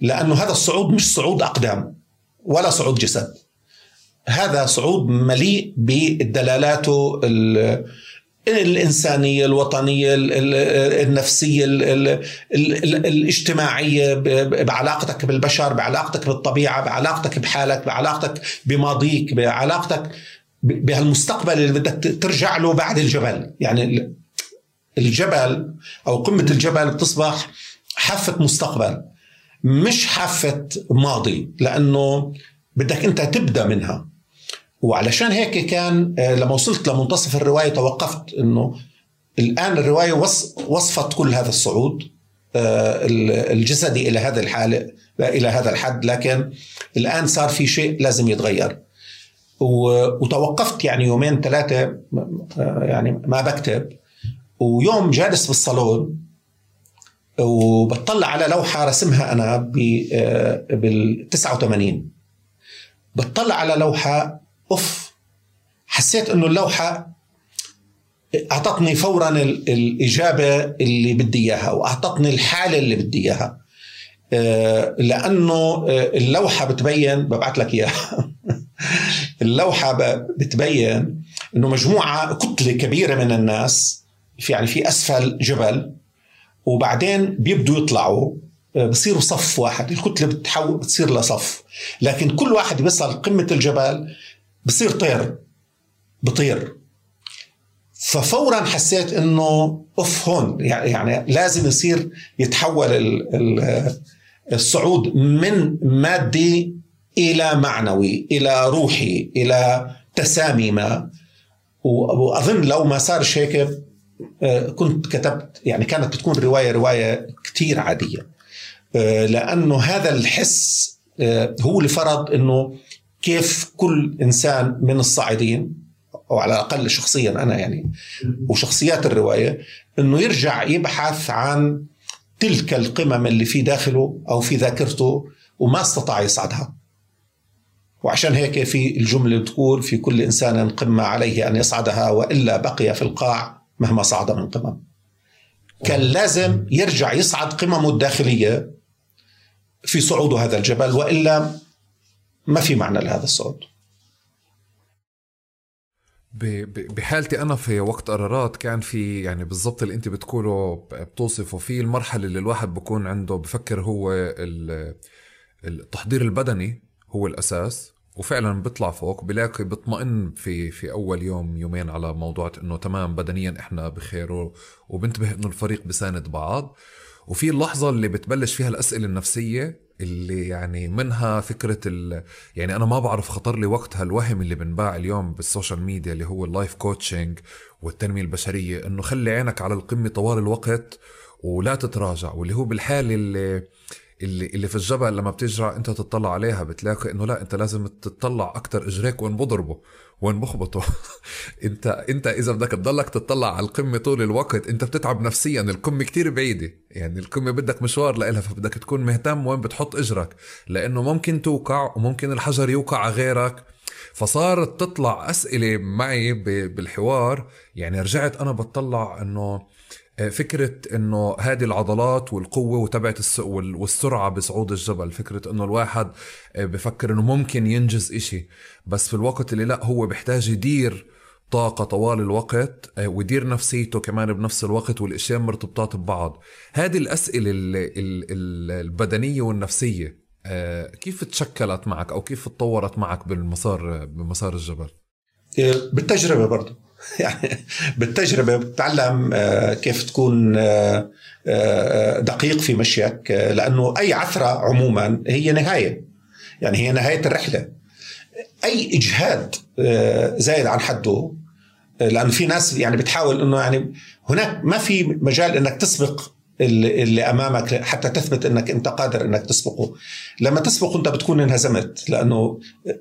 لأنه هذا الصعود مش صعود أقدام ولا صعود جسد. هذا صعود مليء بدلالاته الإنسانية الوطنية النفسية الاجتماعية بعلاقتك بالبشر بعلاقتك بالطبيعة بعلاقتك بحالك بعلاقتك بماضيك بعلاقتك بهالمستقبل اللي بدك ترجع له بعد الجبل. يعني الجبل أو قمة الجبل بتصبح حافة مستقبل مش حافة ماضي لأنه بدك أنت تبدأ منها. وعلشان هيك كان آه، لما وصلت لمنتصف الرواية توقفت إنه الآن الرواية وصفت كل هذا الصعود آه، الجسدي إلى هذا الحاله إلى هذا الحد لكن الآن صار في شيء لازم يتغير. وتوقفت يعني يومين ثلاثة آه، يعني ما بكتب. ويوم جالس بالصالون وبطلع على لوحة رسمها أنا بال 89 بطلع على لوحة أوف حسيت إنه اللوحة أعطتني فورا الإجابة اللي بدي إياها واعطتني الحالة اللي بدي إياها. آه، لأنه آه، اللوحة بتبين ببعث لك إياها. اللوحة بتبين إنه مجموعة كتلة كبيرة من الناس في يعني في أسفل جبل وبعدين بيبدوا يطلعوا. آه، بصيروا صف واحد. الكتلة بتحول بتصير لصف. لكن كل واحد بيصل قمة الجبل بصير طير بطير. ففورا حسيت إنه أوف هون يعني, لازم يصير يتحول الصعود من مادي إلى معنوي إلى روحي إلى تسامي ما. وأظن لو ما صارش هيك آه، كنت كتبت يعني كانت بتكون رواية رواية كثير عادية. آه، لأنه هذا الحس آه، هو اللي فرض إنه كيف كل إنسان من الصاعدين أو على الأقل شخصيا أنا يعني وشخصيات الرواية إنه يرجع يبحث عن تلك القمم اللي في داخله أو في ذاكرته وما استطاع يصعدها. وعشان هيك في الجملة بتقول في كل إنسان قمة عليه أن يصعدها وإلا بقي في القاع مهما صعد من قمم. كان لازم يرجع يصعد قممه الداخلية في صعود هذا الجبل وإلا ما في معنى لهذا الصوت. بحالتي أنا في وقت قرارات كان في يعني بالضبط اللي أنت بتقوله بتوصفه في المرحلة اللي الواحد بكون عنده بفكر هو التحضير البدني هو الأساس وفعلا بيطلع فوق بلاقي بطمئن في في أول يوم يومين على موضوع إنه تمام بدنيا إحنا بخير وبنتبه إنه الفريق بساند بعض. وفي اللحظة اللي بتبلش فيها الأسئلة النفسية اللي يعني منها فكرة ال... يعني أنا ما بعرف خطر لي وقتها الوهم اللي بنباع اليوم بال social media اللي هو ال life coaching والتنمية البشرية إنه خلي عينك على القمة طوال الوقت ولا تتراجع واللي هو بالحالة اللي اللي اللي في الجبل لما بتجرى أنت تطلع عليها بتلاقي إنه لا أنت لازم تطلع أكتر إجريك وين بضربه وين بخبطه انت انت اذا بدك تضلك تطلع على القمة طول الوقت انت بتتعب نفسيا القمة كتير بعيدة. يعني القمة بدك مشوار لها فبدك تكون مهتم وين بتحط إجرك. لأنه ممكن توقع وممكن الحجر يوقع على غيرك. فصارت تطلع أسئلة معي بالحوار. يعني رجعت أنا بتطلع إنه فكرة إنه هذه العضلات والقوة وتبعت والسرعة بصعود الجبل فكرة إنه الواحد آه، بفكر إنه ممكن ينجز إشي. بس في الوقت اللي لا هو بيحتاج يدير طاقة طوال الوقت آه، ويدير نفسيته كمان بنفس الوقت والأشياء مرتبطات ببعض. هذه الأسئلة البدنية والنفسية آه، كيف تشكلت معك أو كيف تطورت معك بالمسار بمسار الجبل؟ بالتجربة برضه يعني بالتجربة بتتعلم آه، كيف تكون دقيق في مشيك لأنه أي عثرة عموما هي نهاية. يعني هي نهاية الرحلة. أي إجهاد زايد عن حده لأنه في ناس يعني بتحاول إنه يعني هناك ما في مجال إنك تسبق اللي, اللي أمامك حتى تثبت إنك أنت قادر إنك تسبقه. لما تسبق أنت بتكون انهزمت لأنه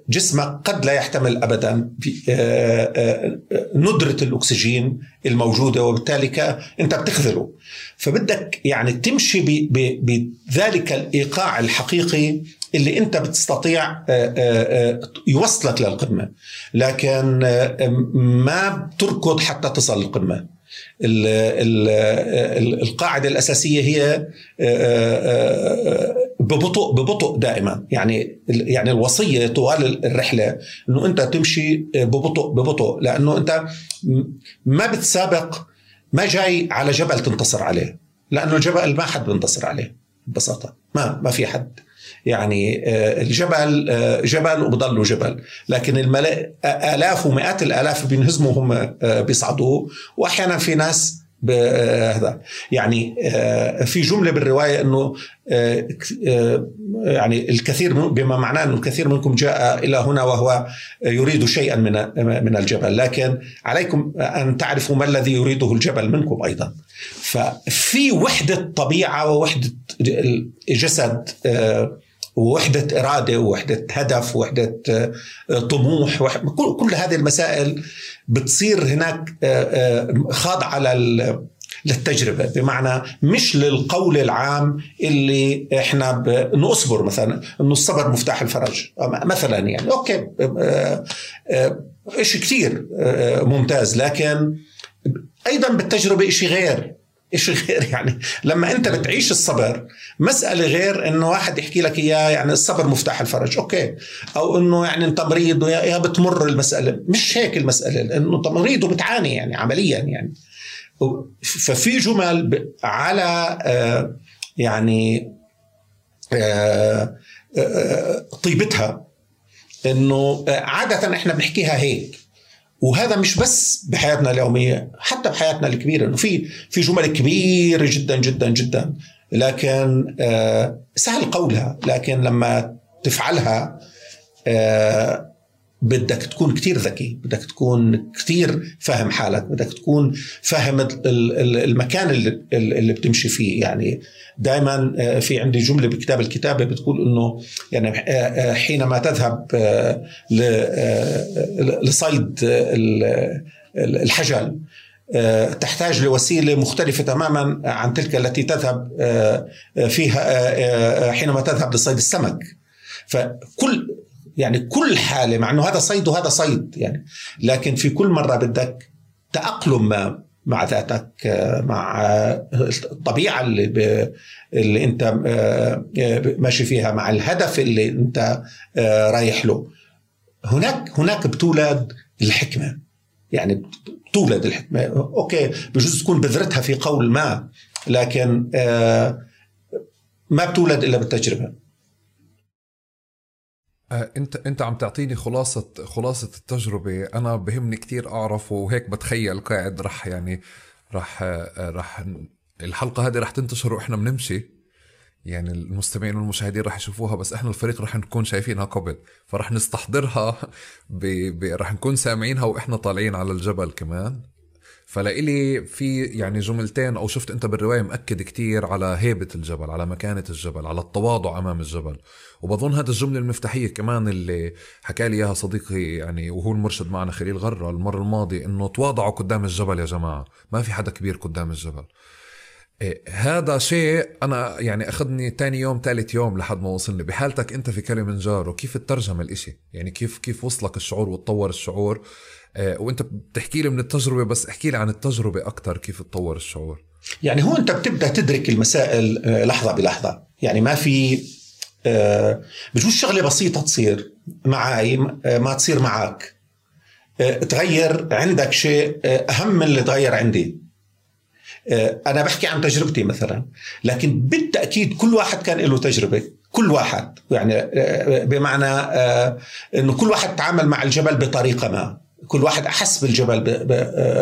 جسمك قد لا يحتمل ابدا آه، آه، ندرة الأكسجين الموجودة وبالتالي أنت بتخذله. فبدك يعني تمشي بذلك الإيقاع الحقيقي اللي أنت بتستطيع آه، يوصلك للقمة. لكن ما بتركض حتى تصل للقمه القاعدة الأساسية هي آه، آه، آه، ببطء ببطء دائما. يعني يعني الوصية طوال الرحلة أنه أنت تمشي ببطء ببطء. لأنه أنت ما بتسابق ما جاي على جبل تنتصر عليه. لأنه الجبل ما حد بينتصر عليه ببساطة. ما ما في حد. يعني آه، الجبل آه، جبل وبضله جبل. لكن الملاء آلاف ومئات الآلاف بينهزموا هم آه، بيصعدوا وأحيانا في ناس هذا. يعني في جملة بالرواية إنه يعني الكثير بما معناه إنه الكثير منكم جاء إلى هنا وهو يريد شيئا من من الجبل. لكن عليكم أن تعرفوا ما الذي يريده الجبل منكم أيضا. ففي وحدة طبيعة ووحدة جسد ووحدة إرادة ووحدة هدف ووحدة آه، طموح كل هذه المسائل بتصير هناك آه، آه، خاضعة للتجربة. بمعنى مش للقول العام اللي إحنا نصبر مثلا إنه الصبر مفتاح الفرج. مثلا يعني okay شيء كثير ممتاز لكن أيضا بالتجربة شيء غير. شيء غير يعني لما أنت بتعيش الصبر مسألة غير إنه واحد يحكي لك إياه يعني الصبر مفتاح الفرج okay. أو إنه يعني أنت مريض يا بتمر المسألة. مش هيك المسألة لأنه أنت مريض وبتعاني يعني عمليا يعني. ففي جمل على آه، يعني آه، آه، طيبتها. إنه عادة إحنا بنحكيها هيك. وهذا مش بس بحياتنا اليومية حتى بحياتنا الكبيرة إنه في في جمل كبيرة جدا جدا جدا. لكن آه، سهل قولها لكن لما تفعلها آه، بدك تكون كتير ذكي بدك تكون كتير فاهم حالك بدك تكون فاهم المكان اللي, اللي بتمشي فيه. يعني دائما آه، في عندي جملة بكتاب الكتابة بتقول إنه يعني آه، آه، حينما تذهب لصيد الحجل تحتاج لوسيلة مختلفة تماما عن تلك التي تذهب فيها حينما تذهب لصيد السمك. فكل يعني كل حالة مع أنه هذا صيد وهذا صيد يعني. لكن في كل مرة بدك تأقلم مع ذاتك مع الطبيعة اللي. اللي أنت ماشي فيها مع الهدف اللي أنت رايح له. هناك هناك بتولد الحكمة. يعني تولد الحكمة. أوكي بجوز تكون بذرتها في قول ما لكن ما بتولد إلا بالتجربة. آه، انت انت عم تعطيني خلاصة خلاصة التجربة. أنا بهمني كتير أعرف وهيك بتخيل قاعد رح يعني رح آه، رح الحلقة هذه رح تنتشر وإحنا بنمشي. يعني المستمعين والمشاهدين رح يشوفوها بس إحنا الفريق رح نكون شايفينها قبل. فرح نستحضرها ب... ب... رح نكون سامعينها وإحنا طالعين على الجبل كمان. فلإلي في يعني جملتين أو شفت أنت بالرواية مأكد كتير على هيبة الجبل على مكانة الجبل على التواضع أمام الجبل. وبظن هذا الجملة المفتاحية كمان اللي حكى لي إياها صديقي يعني وهو المرشد معنا خليل غرة المرة الماضية إنه تواضعوا قدام الجبل يا جماعة. ما في حدا كبير قدام الجبل. إيه هذا شيء أنا يعني أخذني تاني يوم ثالث يوم لحد ما وصلني. بحالتك أنت في كلمنجارو كيف تترجم الإشي؟ يعني كيف كيف وصلك الشعور وتطور الشعور؟ وانت بتحكي لي من التجربة بس احكي لي عن التجربة أكثر كيف تطور الشعور؟ يعني هو انت بتبدأ تدرك المسائل آه، لحظة بلحظة. يعني ما في آه، بجوز شغلة بسيطة تصير معي آه، ما تصير معك تغير عندك شيء أهم من اللي تغير عندي. أنا بحكي عن تجربتي مثلا لكن بالتأكيد كل واحد كان له تجربة كل واحد. يعني بمعنى إنه كل واحد تعامل مع الجبل بطريقة ما. كل واحد أحس بالجبل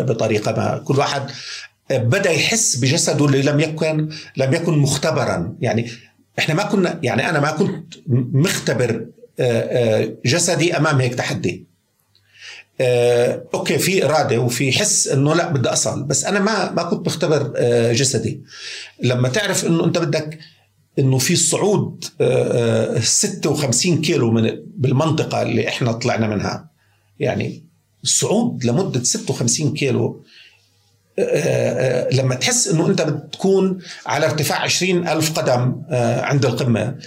بطريقة ما. كل واحد بدأ يحس بجسده اللي لم يكن لم يكن مختبرا. يعني إحنا ما كنا يعني أنا ما كنت مختبر جسدي أمام هيك تحدي. أوكي في إرادة وفي حس إنه لا بدي أصل. بس أنا ما ما كنت مختبر جسدي. لما تعرف إنه أنت بدك إنه في صعود 56 كيلو من بالمنطقة اللي إحنا طلعنا منها. يعني الصعود لمدة 56 كيلو لما تحس إنه أنت بتكون على ارتفاع 20 ألف قدم عند القمة.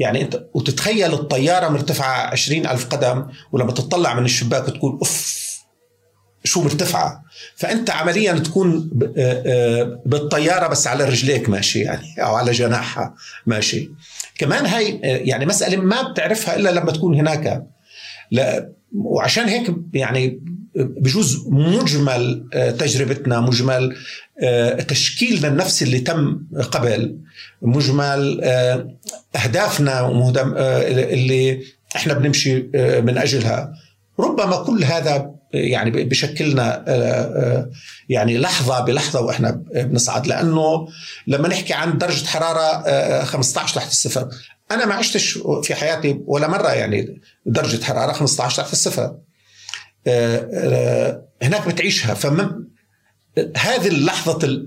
يعني أنت وتتخيل الطيارة مرتفعة 20 ألف قدم ولما تطلع من الشباك تقول أوف شو مرتفعة؟ فأنت عمليا تكون بالطيارة بس على رجليك ماشي يعني أو على جناحها ماشي. كمان هاي يعني مسألة ما بتعرفها إلا لما تكون هناك. لا وعشان هيك يعني بجوز مجمل تجربتنا مجمل تشكيلنا النفسي اللي تم قبل مجمل أهدافنا اللي إحنا بنمشي من أجلها. ربما كل هذا يعني بشكلنا يعني لحظة بلحظة وإحنا بنصعد. لأنه لما نحكي عن درجة حرارة 15 تحت الصفر أنا ما عشتش في حياتي ولا مرة يعني درجة حرارة 15 تحت الصفر هناك بتعيشها. فما هذه اللحظة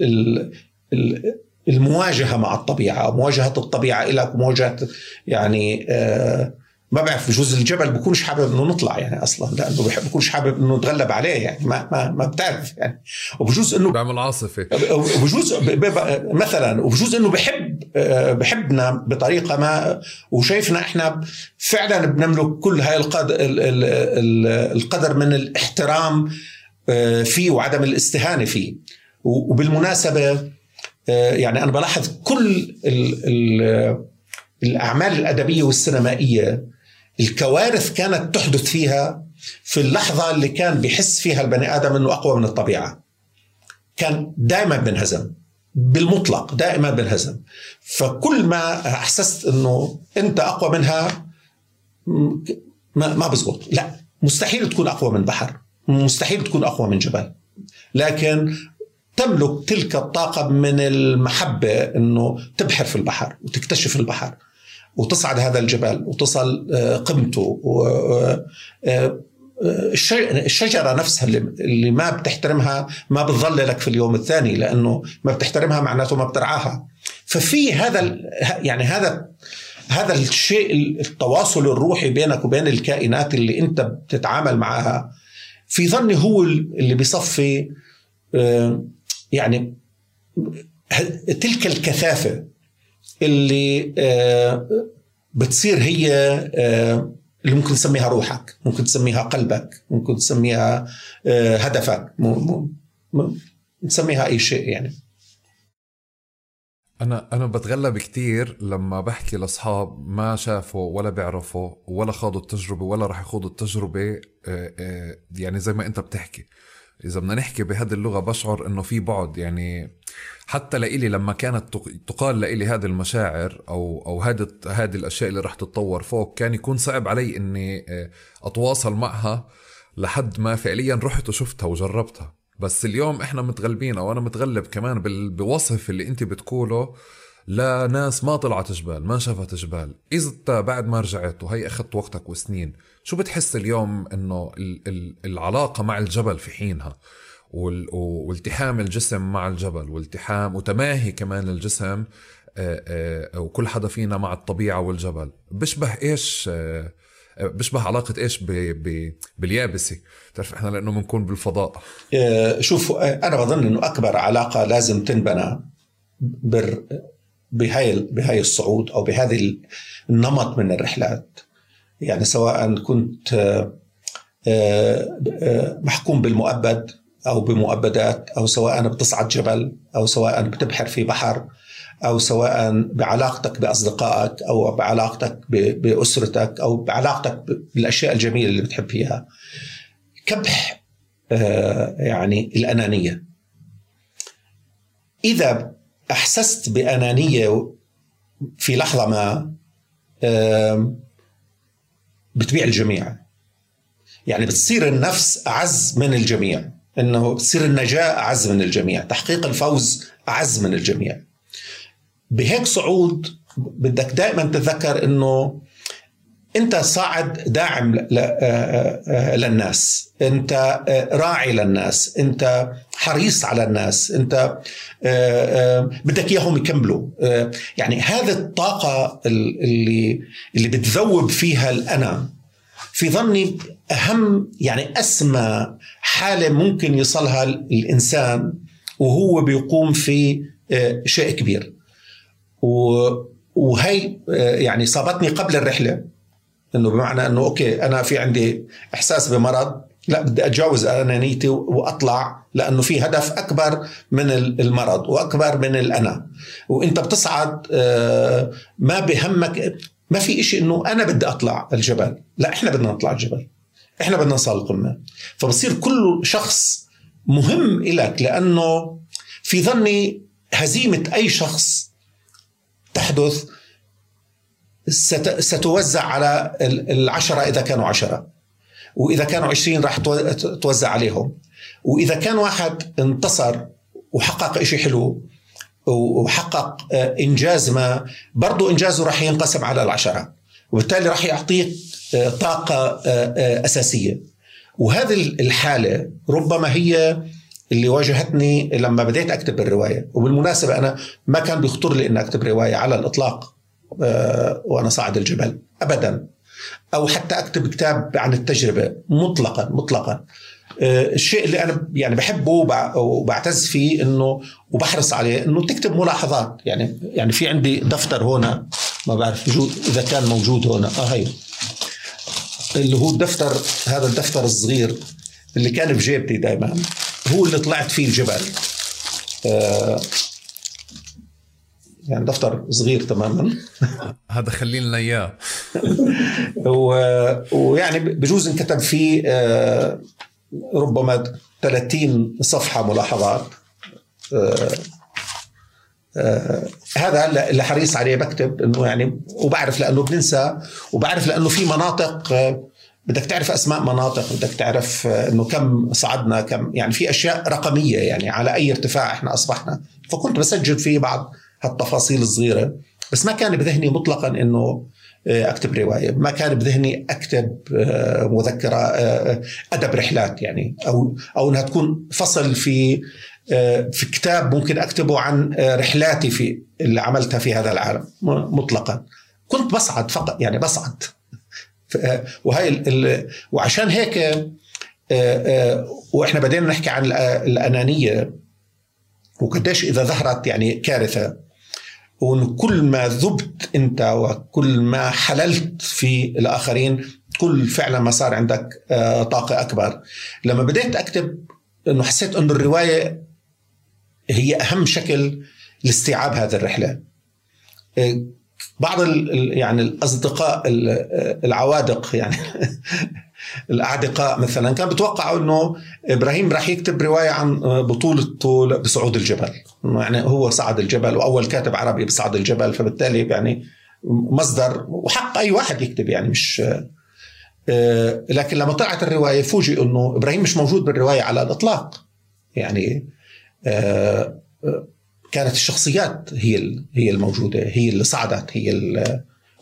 المواجهة مع الطبيعة مواجهة الطبيعة لك مواجهة يعني ما بعرف بجوز الجبل بكونش حابب إنه نطلع يعني أصلا لأنه بكونش حابب إنه نتغلب عليه يعني ما ما ما بتعرف يعني. وبجوز انه بيعمل عاصفة. وبجوز مثلا وبجوز إنه بحب بحبنا بطريقة ما وشايفنا إحنا فعلا بنملك كل هاي القدر القدر من الاحترام فيه وعدم الاستهانة فيه. وبالمناسبة يعني أنا بلاحظ كل ال ال الأعمال الأدبية والسينمائية الكوارث كانت تحدث فيها في اللحظة اللي كان بيحس فيها البني آدم إنه أقوى من الطبيعة. كان دائما بنهزم بالمطلق دائما بنهزم. فكل ما أحسست إنه أنت أقوى منها ما ما بزبط. لا مستحيل تكون أقوى من بحر مستحيل تكون أقوى من جبل. لكن تملك تلك الطاقة من المحبة أنه تبحر في البحر وتكتشف البحر. وتصعد هذا الجبل وتصل قمته الشجرة نفسها اللي ما بتحترمها ما بتظللك في اليوم الثاني لأنه ما بتحترمها معناته ما بترعاها. ففي هذا يعني هذا هذا الشيء التواصل الروحي بينك وبين الكائنات اللي أنت بتتعامل معها في ظني هو اللي بيصفي يعني تلك الكثافة اللي بتصير هي اللي ممكن تسميها روحك ممكن تسميها قلبك ممكن تسميها هدفك نسميها أي شيء يعني. أنا أنا بتغلب كثير لما بحكي لأصحاب ما شافوا ولا بيعرفوا ولا خاضوا التجربة ولا راح يخوضوا التجربة يعني زي ما أنت بتحكي. إذا بدنا نحكي بهذه اللغة بشعر إنه في بعد يعني حتى لإلي لما كانت تقال لإلي هذه المشاعر أو أو هذه هذه الأشياء اللي رح تتطور فوق كان يكون صعب علي إني أتواصل معها لحد ما فعليا رحت وشفتها وجربتها. بس اليوم إحنا متغلبين أو أنا متغلب كمان بوصف اللي انت بتقوله لناس ما طلعت جبال ما شافت جبال. انت بعد ما رجعت وهي أخذت وقتك وسنين شو بتحس اليوم إنه العلاقة مع الجبل في حينها؟ والتحام الجسم مع الجبل والتحام وتماهي كمان الجسم وكل حدا فينا مع الطبيعة والجبل. بيشبه إيش بيشبه علاقة بي باليابسة. تعرف إحنا لأنه بنكون بالفضاء. شوف أنا بظن إنه أكبر علاقة لازم تنبنى بر بهاي بهاي الصعود أو بهذه النمط من الرحلات. يعني سواء كنت محكوم بالمؤبد أو بمؤبدات أو سواء بتصعد جبل أو سواء بتبحر في بحر أو سواء بعلاقتك بأصدقائك أو بعلاقتك بأسرتك أو بعلاقتك بالأشياء الجميلة اللي بتحب فيها. كبح يعني الأنانية. إذا أحسست بأنانية في لحظة ما بتبيع الجميع. يعني بتصير النفس أعز من الجميع. إنه بتصير النجاة أعز من الجميع، تحقيق الفوز أعز من الجميع. بهيك صعود بدك دائما تتذكر إنه أنت صاعد داعم آه، آه، آه، للناس أنت راعي للناس أنت حريص على الناس أنت بدك إياهم يكملوا يعني هذه الطاقة اللي اللي بتذوب فيها الأنا في ظني أهم يعني أسمى حالة ممكن يصلها الإنسان وهو بيقوم في شيء كبير. وهي يعني صابتني قبل الرحلة. إنه بمعنى إنه أوكي أنا في عندي إحساس بمرض لا بدي أتجاوز انانيتي وأطلع لأنه في هدف أكبر من المرض وأكبر من الأنا. وإنت بتصعد آه، ما بهمك ما في إشي إنه أنا بدي أطلع الجبل. لا إحنا بدنا نطلع الجبل. إحنا بدنا نوصل القمه فبصير كل شخص مهم إلك لأنه في ظني هزيمة أي شخص تحدث ستوزع على العشرة إذا كانوا عشرة. وإذا كانوا عشرين راح توزع عليهم. وإذا كان واحد انتصر وحقق إشي حلو وحقق آه، إنجاز ما برضو إنجازه راح ينقسم على العشرة. وبالتالي راح يعطيك آه، طاقة آه، أساسية. وهذه الحالة ربما هي اللي واجهتني لما بديت أكتب الرواية. وبالمناسبة أنا ما كان بيخطر لي أن أكتب رواية على الإطلاق آه، وأنا صاعد الجبل ابدا. أو حتى أكتب كتاب عن التجربة مطلقا مطلقا. آه، الشيء اللي أنا يعني بحبه وبعتز فيه إنه وبحرص عليه إنه تكتب ملاحظات. يعني يعني في عندي دفتر هنا ما بعرف إذا كان موجود هنا. آه هي اللي هو الدفتر هذا الدفتر الصغير اللي كان في جيبتي دائما هو اللي طلعت فيه الجبل. آه يعني دفتر صغير تماما. هذا خلي لنا إياه. ويعني بجوز انكتب فيه آه، ربما 30 صفحة ملاحظات. آه، آه، هذا اللي حريص عليه بكتب إنه يعني وبعرف لأنه بننسى وبعرف لأنه في مناطق بدك تعرف أسماء مناطق بدك تعرف إنه كم صعدنا كم يعني في أشياء رقمية يعني على أي ارتفاع إحنا أصبحنا. فكنت بسجل فيه بعض هالتفاصيل الصغيرة بس ما كان بذهني مطلقا إنه آه، أكتب رواية، ما كان بذهني أكتب آه، مذكرة آه، أدب رحلات يعني أو أو إنها تكون فصل في في كتاب ممكن أكتبه عن رحلاتي في اللي عملتها في هذا العالم مطلقا. كنت بصعد فقط يعني بصعد وهي وعشان هيك وإحنا بدينا نحكي عن الأنانية وقديش إذا ظهرت يعني كارثة وكل ما ذبت أنت وكل ما حللت في الآخرين كل فعلا ما صار عندك آه، طاقة أكبر لما بديت أكتب إنه حسيت إنه الرواية هي أهم شكل لاستيعاب هذه الرحلة. آه، بعض يعني الأصدقاء العوادق يعني الأعدقاء مثلا كان بتوقعوا إنه إبراهيم راح يكتب رواية عن بطولته بصعود الجبل. يعني هو صعد الجبل وأول كاتب عربي بصعد الجبل فبالتالي يعني مصدر وحق أي واحد يكتب يعني مش آه، لكن لما طلعت الرواية فوجئ إنه إبراهيم مش موجود بالرواية على الإطلاق. يعني آه، آه، كانت الشخصيات هي هي الموجودة هي اللي صعدت هي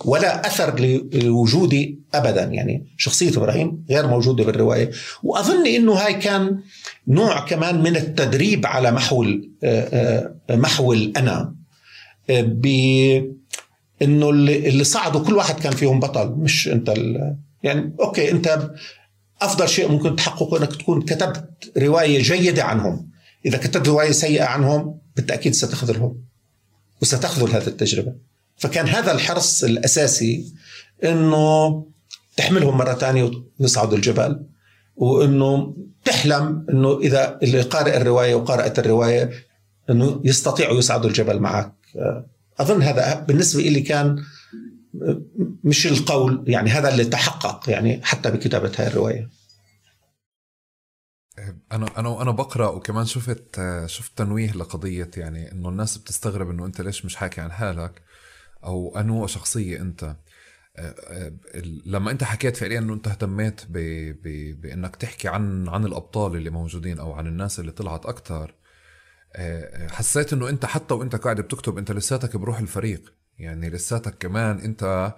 ولا أثر لوجودي ابدا. يعني شخصية إبراهيم غير موجودة بالرواية. وأظن إنه هاي كان نوع كمان من التدريب على محو آه، آه، محو الانا آه، ب إنه اللي صعدوا كل واحد كان فيهم بطل مش أنت يعني أوكي أنت أفضل شيء ممكن تحققه إنك تكون كتبت رواية جيدة عنهم. إذا كتبت رواية سيئة عنهم بالتأكيد ستخذلهم وستخذل هذه التجربة. فكان هذا الحرص الأساسي إنه تحملهم مرة ثانية ويصعدوا الجبل وإنه تحلم إنه إذا اللي قارئ الرواية وقارئت الرواية إنه يستطيعوا يصعدوا الجبل معك. أظن هذا بالنسبة لي كان مش القول يعني هذا اللي تحقق يعني حتى بكتابة هاي الرواية. أنا أنا أنا بقرأ وكمان شفت شفت تنويه لقضية يعني إنه الناس بتستغرب إنه أنت ليش مش حاكي عن حالك أو أنو شخصية أنت. لما أنت حكيت فعليا إنه أنت اهتميت ب... ب... بإنك تحكي عن عن الأبطال اللي موجودين أو عن الناس اللي طلعت أكثر حسيت إنه أنت حتى وأنت قاعد بتكتب أنت لساتك بروح الفريق. يعني لساتك كمان أنت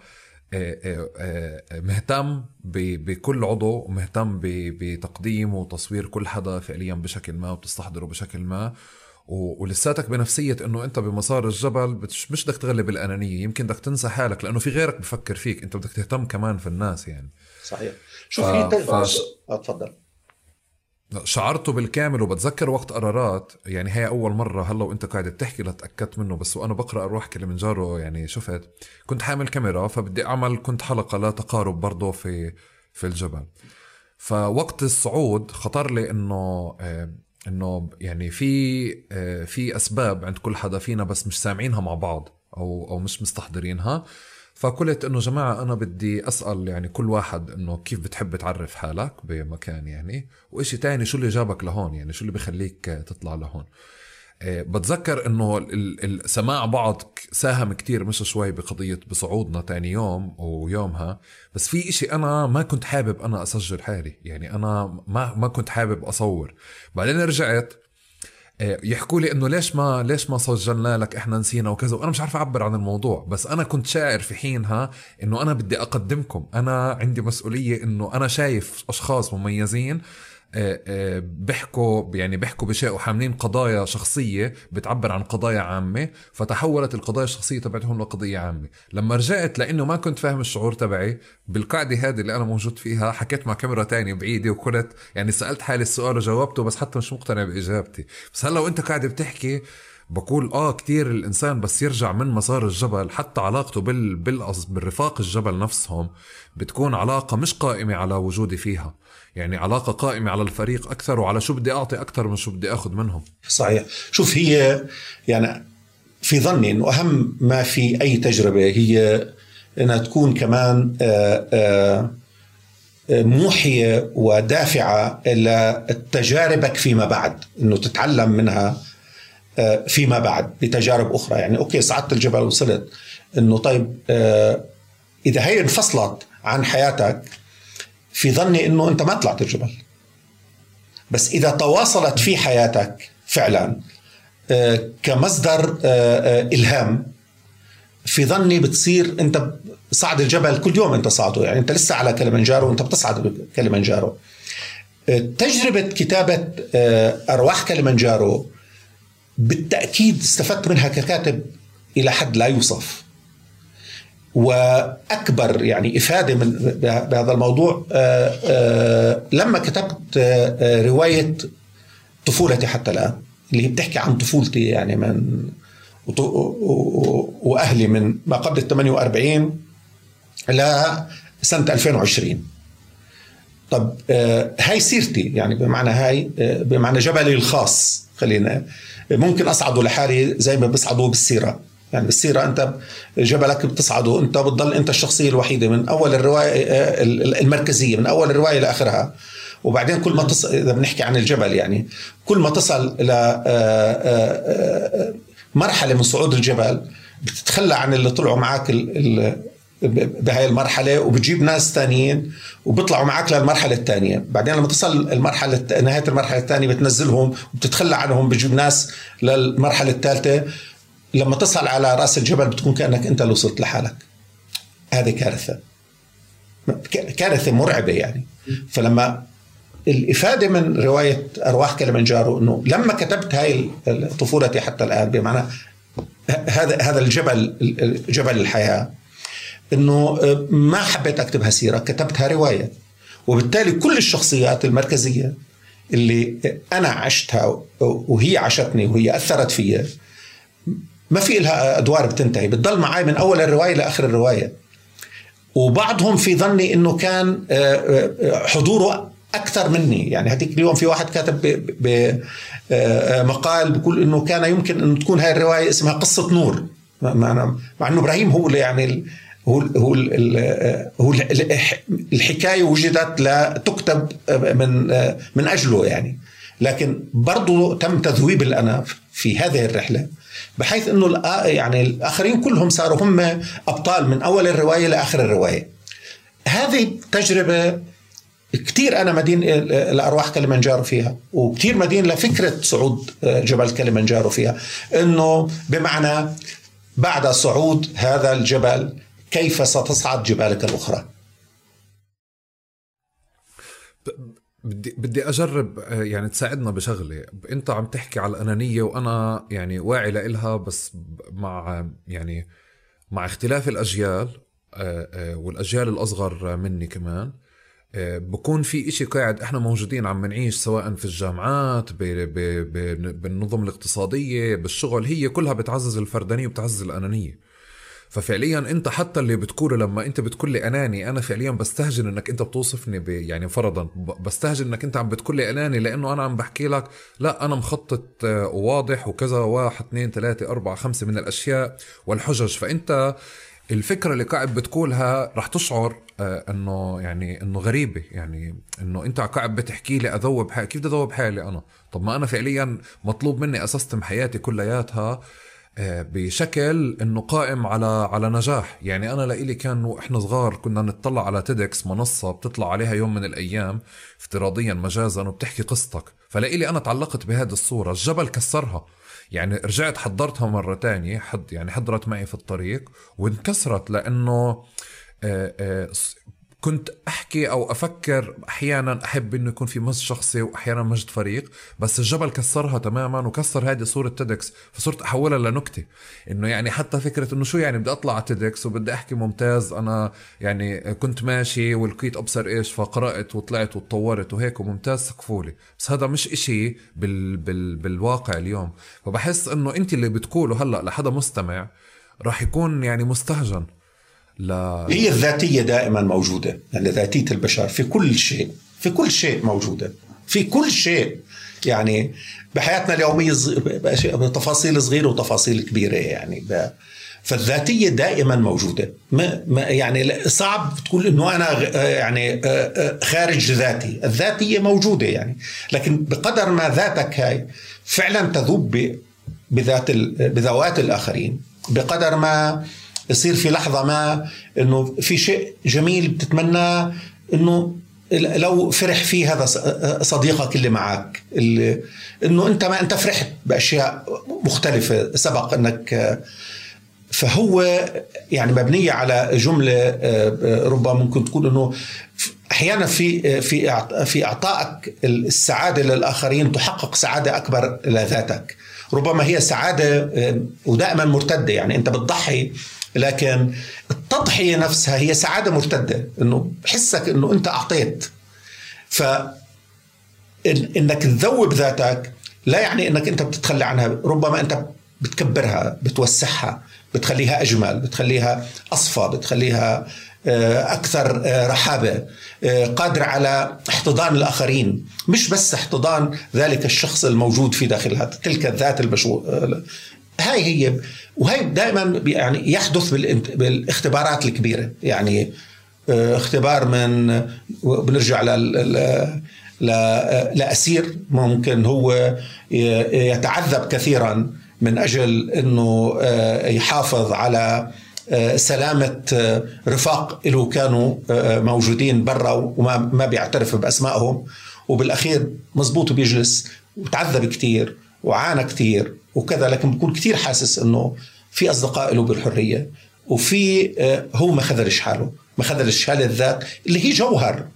مهتم بكل عضو ومهتم بتقديم وتصوير كل حدا فعليا بشكل ما وبتستحضره بشكل ما. ولساتك بنفسية إنه أنت بمسار الجبل مش بدك تغلب الأنانية يمكن بدك تنسى حالك لأنه في غيرك بفكر فيك أنت بدك تهتم كمان في الناس يعني. صحيح. شوف ف... هي ف... اتفضل شعرته بالكامل وبتذكر وقت قرارات. يعني هي أول مرة هلأ وإنت قاعد بتحكي لتأكدت منه بس وأنا بقرأ أروح كلمنجارو يعني شفت؟ كنت حامل كاميرا فبدي أعمل كنت حلقة لا تقارب برضه في في الجبل. فوقت الصعود خطر لي إنه إنه يعني في في أسباب عند كل حدا فينا بس مش سامعينها مع بعض أو أو مش مستحضرينها. فقلت إنه جماعة أنا بدي أسأل يعني كل واحد إنه كيف بتحب تعرف حالك بمكان يعني؟ وإشي تاني شو اللي جابك لهون؟ يعني شو اللي بخليك تطلع لهون؟ آه، بتذكر إنه السماع بعض ساهم كتير مش شوي بقضية بصعودنا تاني يوم ويومها. بس في إشي أنا ما كنت حابب أنا أسجل حالي. يعني أنا ما ما كنت حابب أصور. بعدين رجعت يحكوا لي إنه ليش ما ليش ما سجلنا لك إحنا نسينا وكذا؟ وأنا مش عارف أعبر عن الموضوع بس أنا كنت شاعر في حينها إنه أنا بدي أقدمكم. أنا عندي مسؤولية إنه أنا شايف أشخاص مميزين بيحكوا يعني بيحكوا بشيء وحاملين قضايا شخصية بتعبر عن قضايا عامة فتحولت القضايا الشخصية تبعتهم لقضية عامة. لما رجعت لأنه ما كنت فاهم الشعور تبعي بالقاعدة هذه اللي أنا موجود فيها حكيت مع كاميرا تانية بعيدة وكنت يعني سألت حالي السؤال وجاوبته بس حتى مش مقتنع بإجابتي. بس هلأ وأنت قاعد بتحكي بقول آه كتير الإنسان بس يرجع من مسار الجبل حتى علاقته بال بالرفاق الجبل نفسهم بتكون علاقة مش قائمة على وجودي فيها. يعني علاقة قائمة على الفريق أكثر وعلى شو بدي أعطي أكثر من شو بدي أخذ منهم. صحيح. شوف هي يعني في ظني أنه أهم ما في أي تجربة هي أنها تكون كمان آه، آه، موحية ودافعة لتجاربك فيما بعد أنه تتعلم منها آه، فيما بعد بتجارب أخرى. يعني أوكي صعدت الجبل وصلت أنه طيب إذا هي انفصلت عن حياتك في ظني إنه أنت ما طلعت الجبل. بس إذا تواصلت في حياتك فعلا آه، كمصدر آه، آه، إلهام في ظني بتصير أنت صعد الجبل كل يوم أنت صعده يعني أنت لسه على كلمنجارو وانت بتصعد كلمنجارو تجربة كتابة أرواح كلمنجارو بالتأكيد استفدت منها ككاتب إلى حد لا يوصف. وأكبر يعني إفادة من بهذا الموضوع آه، آه، لما كتبت آه، رواية طفولتي حتى الآن اللي بتحكي عن طفولتي يعني من وأهلي من ما قبل ال 48 لسنه 2020 طب هاي سيرتي يعني بمعنى هاي بمعنى جبلي الخاص خلينا ممكن أصعده لحالي زي ما بصعدوا بالسيرة. يعني بالسيرة أنت جبلك بتصعده. أنت بتضل أنت الشخصية الوحيدة من أول الرواية آه، المركزية من أول الرواية لآخرها وبعدين كل ما تصل إذا بنحكي عن الجبل يعني كل ما تصل إلى آه، آه، مرحلة من صعود الجبل بتتخلى عن اللي طلعوا معك بهاي المرحلة وبتجيب ناس ثانيين وبيطلعوا معك للمرحلة الثانية بعدين لما تصل المرحلة نهاية المرحلة الثانية بتنزلهم وبتتخلى عنهم بتجيب ناس للمرحلة الثالثة لما تصل على رأس الجبل بتكون كأنك أنت اللي وصلت لحالك. هذه كارثة. كارثة مرعبة يعني. فلما الإفادة من رواية أرواح كلمنجارو إنه لما كتبت هاي طفولتي حتى الآن بمعنى هذا هذا الجبل جبل الحياة إنه ما حبيت اكتبها سيره كتبتها رواية. وبالتالي كل الشخصيات المركزية اللي أنا عشتها وهي عشتني وهي أثرت فيا ما في لها أدوار بتنتهي بتضل معي من أول الرواية لاخر الرواية. وبعضهم في ظني إنه كان آه، آه، حضوره أكثر مني. يعني هذيك اليوم في واحد كاتب بمقال آه، بيقول إنه كان يمكن إنه تكون هاي الرواية اسمها قصة نور. مع إنه إبراهيم هو اللي يعني هو هو هو الحكاية وجدت لتكتب من من أجله يعني. لكن برضه تم تذويب الانا في هذه الرحلة. بحيث إنه يعني الآخرين كلهم صاروا هم أبطال من أول الرواية لآخر الرواية. هذه تجربة كثير أنا مدين الأرواح كلمنجارو فيها وكثير مدين لفكرة صعود جبل كلمنجارو فيها. إنه بمعنى بعد صعود هذا الجبل كيف ستصعد جبالك الأخرى؟ بدي بدي أجرب يعني تساعدنا بشغلة. أنت عم تحكي على الأنانية وأنا يعني واعي لإلها بس مع يعني مع اختلاف الأجيال آه، آه، والأجيال الأصغر مني كمان آه، بكون في إشي قاعد إحنا موجودين عم نعيش سواء في الجامعات بالنظم الاقتصادية بالشغل هي كلها بتعزز الفردانية وبتعزز الأنانية. ففعليا أنت حتى اللي بتقوله لما أنت بتقول لي أناني أنا فعليا بستهجن إنك أنت بتوصفني ب يعني فرضا بستهجن إنك أنت عم بتقول لي أناني لأنه أنا عم بحكي لك لا أنا مخطط وواضح وكذا واحد اثنين ثلاثة أربعة خمسة من الأشياء والحجج. فأنت الفكرة اللي قاعد بتقولها رح تشعر آه، إنه يعني إنه غريبة يعني إنه أنت قاعد بتحكي لي أذوب حالي كيف بدي أذوب حالي أنا؟ طب ما أنا فعليا مطلوب مني أسستم حياتي كلياتها آه، بشكل إنه قائم على على نجاح. يعني أنا لإلي كان إحنا صغار كنا نطلع على تيدكس منصة بتطلع عليها يوم من الأيام افتراضيا مجازا وبتحكي قصتك. فلإلي أنا تعلقت بهذه الصورة الجبل كسرها. يعني رجعت حضرتها مرة تانية حد يعني حضرت معي في الطريق وانكسرت لأنه آه، آه، كنت أحكي أو أفكر أحيانا أحب إنه يكون في مجد شخصي وأحيانا مجد فريق بس الجبل كسرها تماما وكسر هذه صورة TEDx فصرت أحولها لنكتة. إنه يعني حتى فكرة إنه شو يعني بدي أطلع على TEDx وبدي أحكي ممتاز أنا يعني كنت ماشي ولقيت أبصر إيش فقرأت وطلعت وتطورت وهيك وممتاز سقفولي. بس هذا مش إشي بال بال بالواقع اليوم. فبحس إنه انت اللي بتقوله هلأ لحدا مستمع راح يكون يعني مستهجن. لا. هي الذاتية دائما موجودة يعني ذاتية البشر في كل شيء في كل شيء موجودة في كل شيء. يعني بحياتنا اليومية تفاصيل صغيرة وتفاصيل كبيرة يعني. فالذاتية دائما موجودة. ما ما يعني صعب تقول إنه أنا يعني خارج ذاتي، الذاتية موجودة يعني، لكن بقدر ما ذاتك هاي فعلا تذوب بذات بذوات الآخرين، بقدر ما يصير في لحظة ما إنه في شيء جميل بتتمناه إنه لو فرح فيه هذا صديقك اللي معك اللي إنه أنت ما أنت فرحت بأشياء مختلفة سبق إنك فهو يعني مبنية على جملة ربما ممكن تكون إنه أحيانا في في في أعطائك السعادة للآخرين تحقق سعادة أكبر لذاتك ربما هي سعادة ودائما مرتدة يعني أنت بتضحي لكن التضحية نفسها هي سعادة مرتدة إنه بحسك إنه أنت أعطيت. ف إنك تذوب ذاتك لا يعني إنك أنت بتتخلى عنها ربما أنت بتكبرها بتوسعها بتخليها أجمل بتخليها أصفى بتخليها آه، أكثر آه، رحابة آه، قادر على احتضان الآخرين. مش بس احتضان ذلك الشخص الموجود في داخلها تلك الذات هاي هي وهي دائما يعني يحدث بالاختبارات الكبيرة. يعني آه، اختبار من بنرجع ل لأسير. ممكن هو يتعذب كثيرا من أجل إنه آه، يحافظ على آه، سلامة رفاق له كانوا موجودين برا وما ما بيعترف بأسمائهم. وبالأخير مزبوط بيجلس وتعذب كثير وعانى كثير. وكذا لكن بكون كثير حاسس إنه في أصدقاء له بالحرية وفي آه، هو ما خذلش حاله ما خذلش هذه الذات اللي هي جوهر.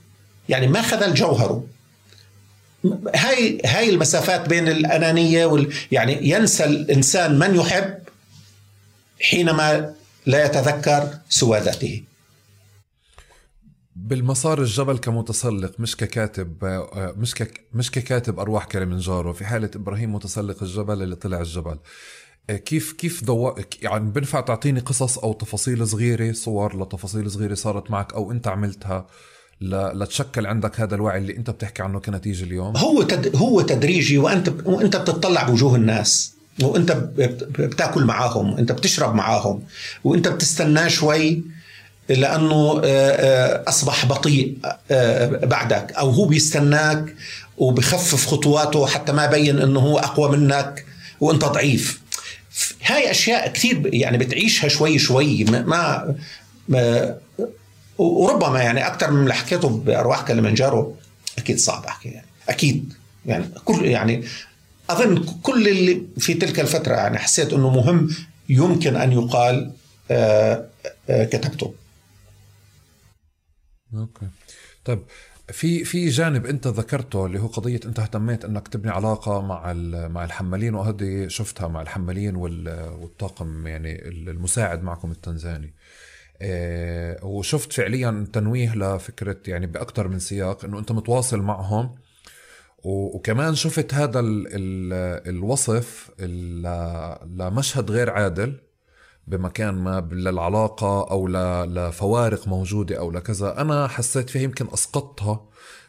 يعني ما خذل جوهره. هاي هاي المسافات بين الأنانية وال يعني ينسى الإنسان من يحب حينما لا يتذكر سوى ذاته. بالمسار الجبل كمتسلق مش ككاتب آه، مش ك... مش ككاتب أرواح كلمنجارو في حالة إبراهيم متسلق الجبل اللي طلع الجبل. آه، كيف كيف ضو... يعني بنفع تعطيني قصص أو تفاصيل صغيرة صور لتفاصيل صغيرة صارت معك أو أنت عملتها ل... لتشكل عندك هذا الوعي اللي أنت بتحكي عنه كنتيجة اليوم؟ هو تد... هو تدريجي وأنت وأنت بتطلع بوجوه الناس وأنت بتاكل معاهم أنت بتشرب معاهم وأنت بتستناه شوي لأنه آه، آه، أصبح بطيء آه، بعدك. أو هو بيستناك وبخفف خطواته حتى ما بين إنه هو أقوى منك وأنت ضعيف. هاي أشياء كثير يعني بتعيشها شوي شوي. ما, ما وربما يعني أكثر من اللي حكيته بأرواح كلمنجارو أكيد صعب أحكي يعني. أكيد يعني كل يعني أظن كل اللي في تلك الفترة يعني حسيت إنه مهم يمكن أن يقال آه، آه، كتبته. أوكي. طيب في في جانب أنت ذكرته اللي هو قضية أنت اهتميت أنك تبني علاقة مع مع الحمالين وهذه شفتها مع الحمالين والطاقم يعني المساعد معكم التنزاني. آه، وشفت فعليا تنويه لفكرة يعني بأكثر من سياق إنه أنت متواصل معهم. وكمان شفت هذا ال ال الوصف لمشهد غير عادل. بمكان ما للعلاقة أو لفوارق موجودة أو لكذا. أنا حسيت فيها يمكن أسقطتها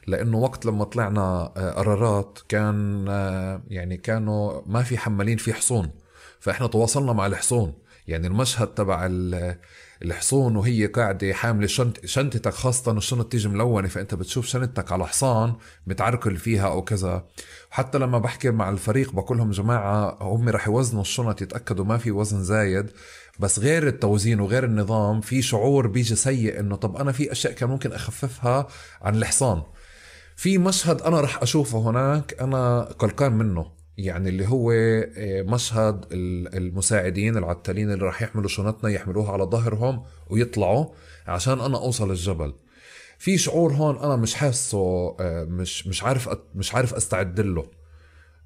لأنه وقت لما طلعنا آه، قرارات كان آه، يعني كانوا ما في حمالين في حصون. فإحنا تواصلنا مع الحصون. يعني المشهد تبع الحصون وهي قاعدة حاملة شنط شنطتك خاصة الشنط تيجي ملونة فأنت بتشوف شنطتك على حصان متعركل فيها أو كذا. حتى لما بحكي مع الفريق بقول لهم جماعة هم رح يوزنوا الشنط يتأكدوا ما في وزن زايد. بس غير التوزين وغير النظام في شعور بيجي سيء إنه طب أنا في أشياء كان ممكن أخففها عن الحصان. في مشهد أنا رح أشوفه هناك أنا قلقان منه يعني اللي هو آه، مشهد المساعدين العتالين اللي راح يحملوا شنطنا يحملوها على ظهرهم ويطلعوا عشان أنا أوصل الجبل. في شعور هون أنا مش حاسه آه، مش مش عارف مش عارف أستعد له.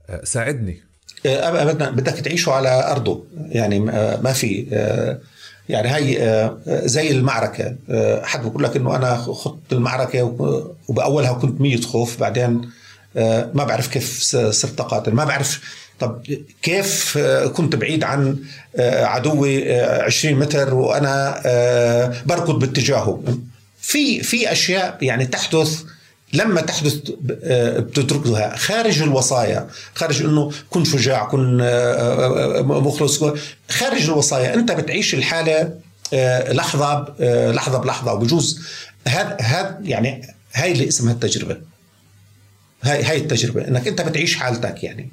آه، ساعدني. ابدا بدك تعيشه على أرضه. يعني ما في يعني هي زي المعركة. حد بقول لك إنه أنا خضت المعركة وبأولها كنت ميت خوف بعدين آه، ما بعرف كيف صرت اقاتل ما بعرف طب كيف آه، كنت بعيد عن آه، عدوي 20 متر وأنا بركض باتجاهه. في في أشياء يعني تحدث لما تحدث بتتركها خارج الوصايا خارج إنه كن شجاع كن مخلص خارج الوصايا. أنت بتعيش الحالة لحظة لحظة بلحظة وبجوز. هذا هذا يعني هاي اللي اسمها التجربة. هاي هاي التجربة إنك أنت بتعيش حالتك يعني.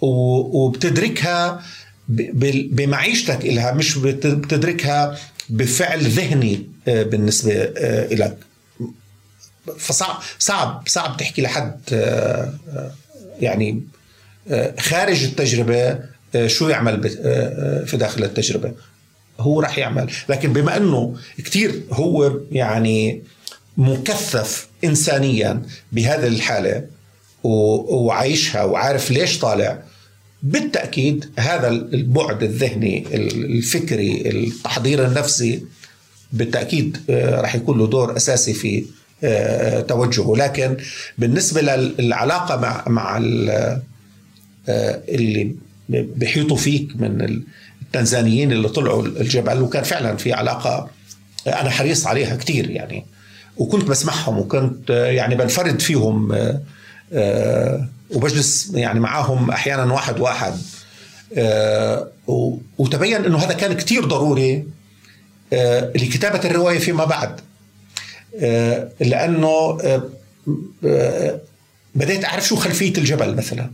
وبتدركها بمعيشتك إلها مش بتدركها بفعل ذهني آه، بالنسبة آه، لك فصعب صعب صعب تحكي لحد آه، يعني خارج التجربة شو يعمل في داخل التجربة. هو راح يعمل. لكن بما إنه كثير هو يعني مكثف انسانيا بهذه الحالة وعايشها وعارف ليش طالع بالتأكيد هذا البعد الذهني الفكري التحضير النفسي بالتأكيد آه، راح يكون له دور أساسي في آه، توجهه. لكن بالنسبة للعلاقة مع مع آه، اللي بيحيطوا فيك من التنزانيين اللي طلعوا الجبل وكان فعلا في علاقة أنا حريص عليها كثير يعني وكنت بسمعهم وكنت يعني بنفرد فيهم آه، وبجلس يعني معاهم أحيانا واحد واحد آه، وتبين إنه هذا كان كتير ضروري آه، لكتابة الرواية فيما بعد. لأنه بديت أعرف شو خلفية الجبل مثلا.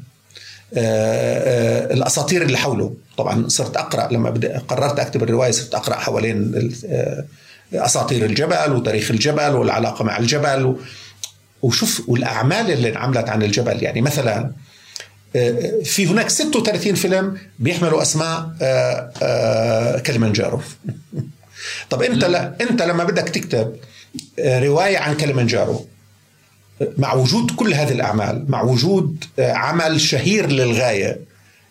الأساطير اللي حوله. طبعا صرت أقرأ لما قررت أكتب الرواية صرت أقرأ حوالين أساطير الجبل وتاريخ الجبل والعلاقة مع الجبل. وشوف والأعمال اللي انعملت عن الجبل. يعني مثلا آه، في هناك 36 فيلم بيحملوا أسماء آه، آه، كلمنجارو. طب أنت لا أنت لما بدك تكتب رواية عن كلمنجارو. مع وجود كل هذه الأعمال مع وجود عمل شهير للغاية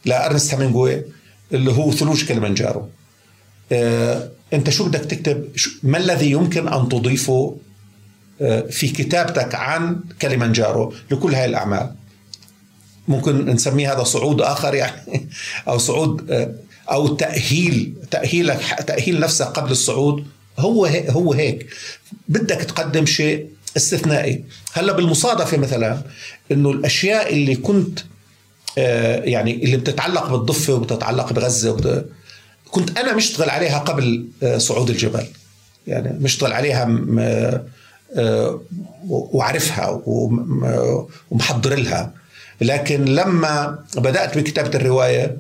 لارنست هامينجوي اللي هو ثلوج كلمنجارو. أنت شو بدك تكتب؟ ما الذي يمكن أن تضيفه في كتابتك عن كليمانجارو لكل هاي الأعمال؟ ممكن نسميه هذا صعود آخر يعني أو صعود أو تأهيل تأهيلك تأهيل نفسك قبل الصعود. هو هو هيك. بدك تقدم شيء استثنائي. هلا بالمصادفة مثلا إنه الأشياء اللي كنت يعني اللي بتتعلق بالضفة وبتتعلق بغزة كنت أنا مشتغل عليها قبل صعود الجبل. يعني مشتغل عليها آه، وعارفها ومحضر لها. لكن لما بدأت بكتابة الرواية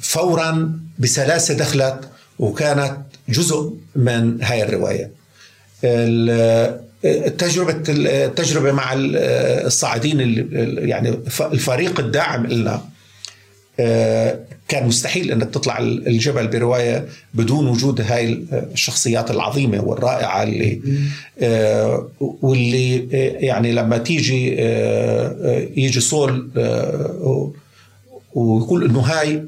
فورا بسلاسة دخلت وكانت جزء من هاي الرواية. التجربة التجربة مع الصاعدين يعني الفريق الداعم لنا آه، كان مستحيل إنك تطلع الجبل برواية بدون وجود هاي الشخصيات العظيمة والرائعة اللي آه، واللي آه، يعني لما تيجي يجي صول ويقول إنه هاي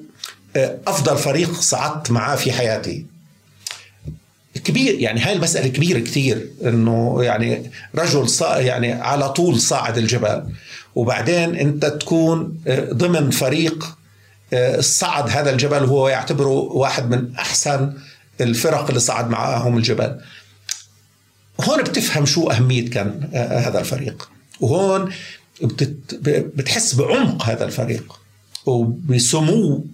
أفضل فريق صعدت معاه في حياتي. كبير يعني هاي المسألة كبيرة كثير إنه يعني رجل صا يعني على طول صاعد الجبل وبعدين أنت تكون ضمن فريق صعد هذا الجبل وهو يعتبره واحد من أحسن الفرق اللي صعد معاهم الجبل. هون بتفهم شو أهمية كان هذا الفريق. وهون بتحس بعمق هذا الفريق. وبسمو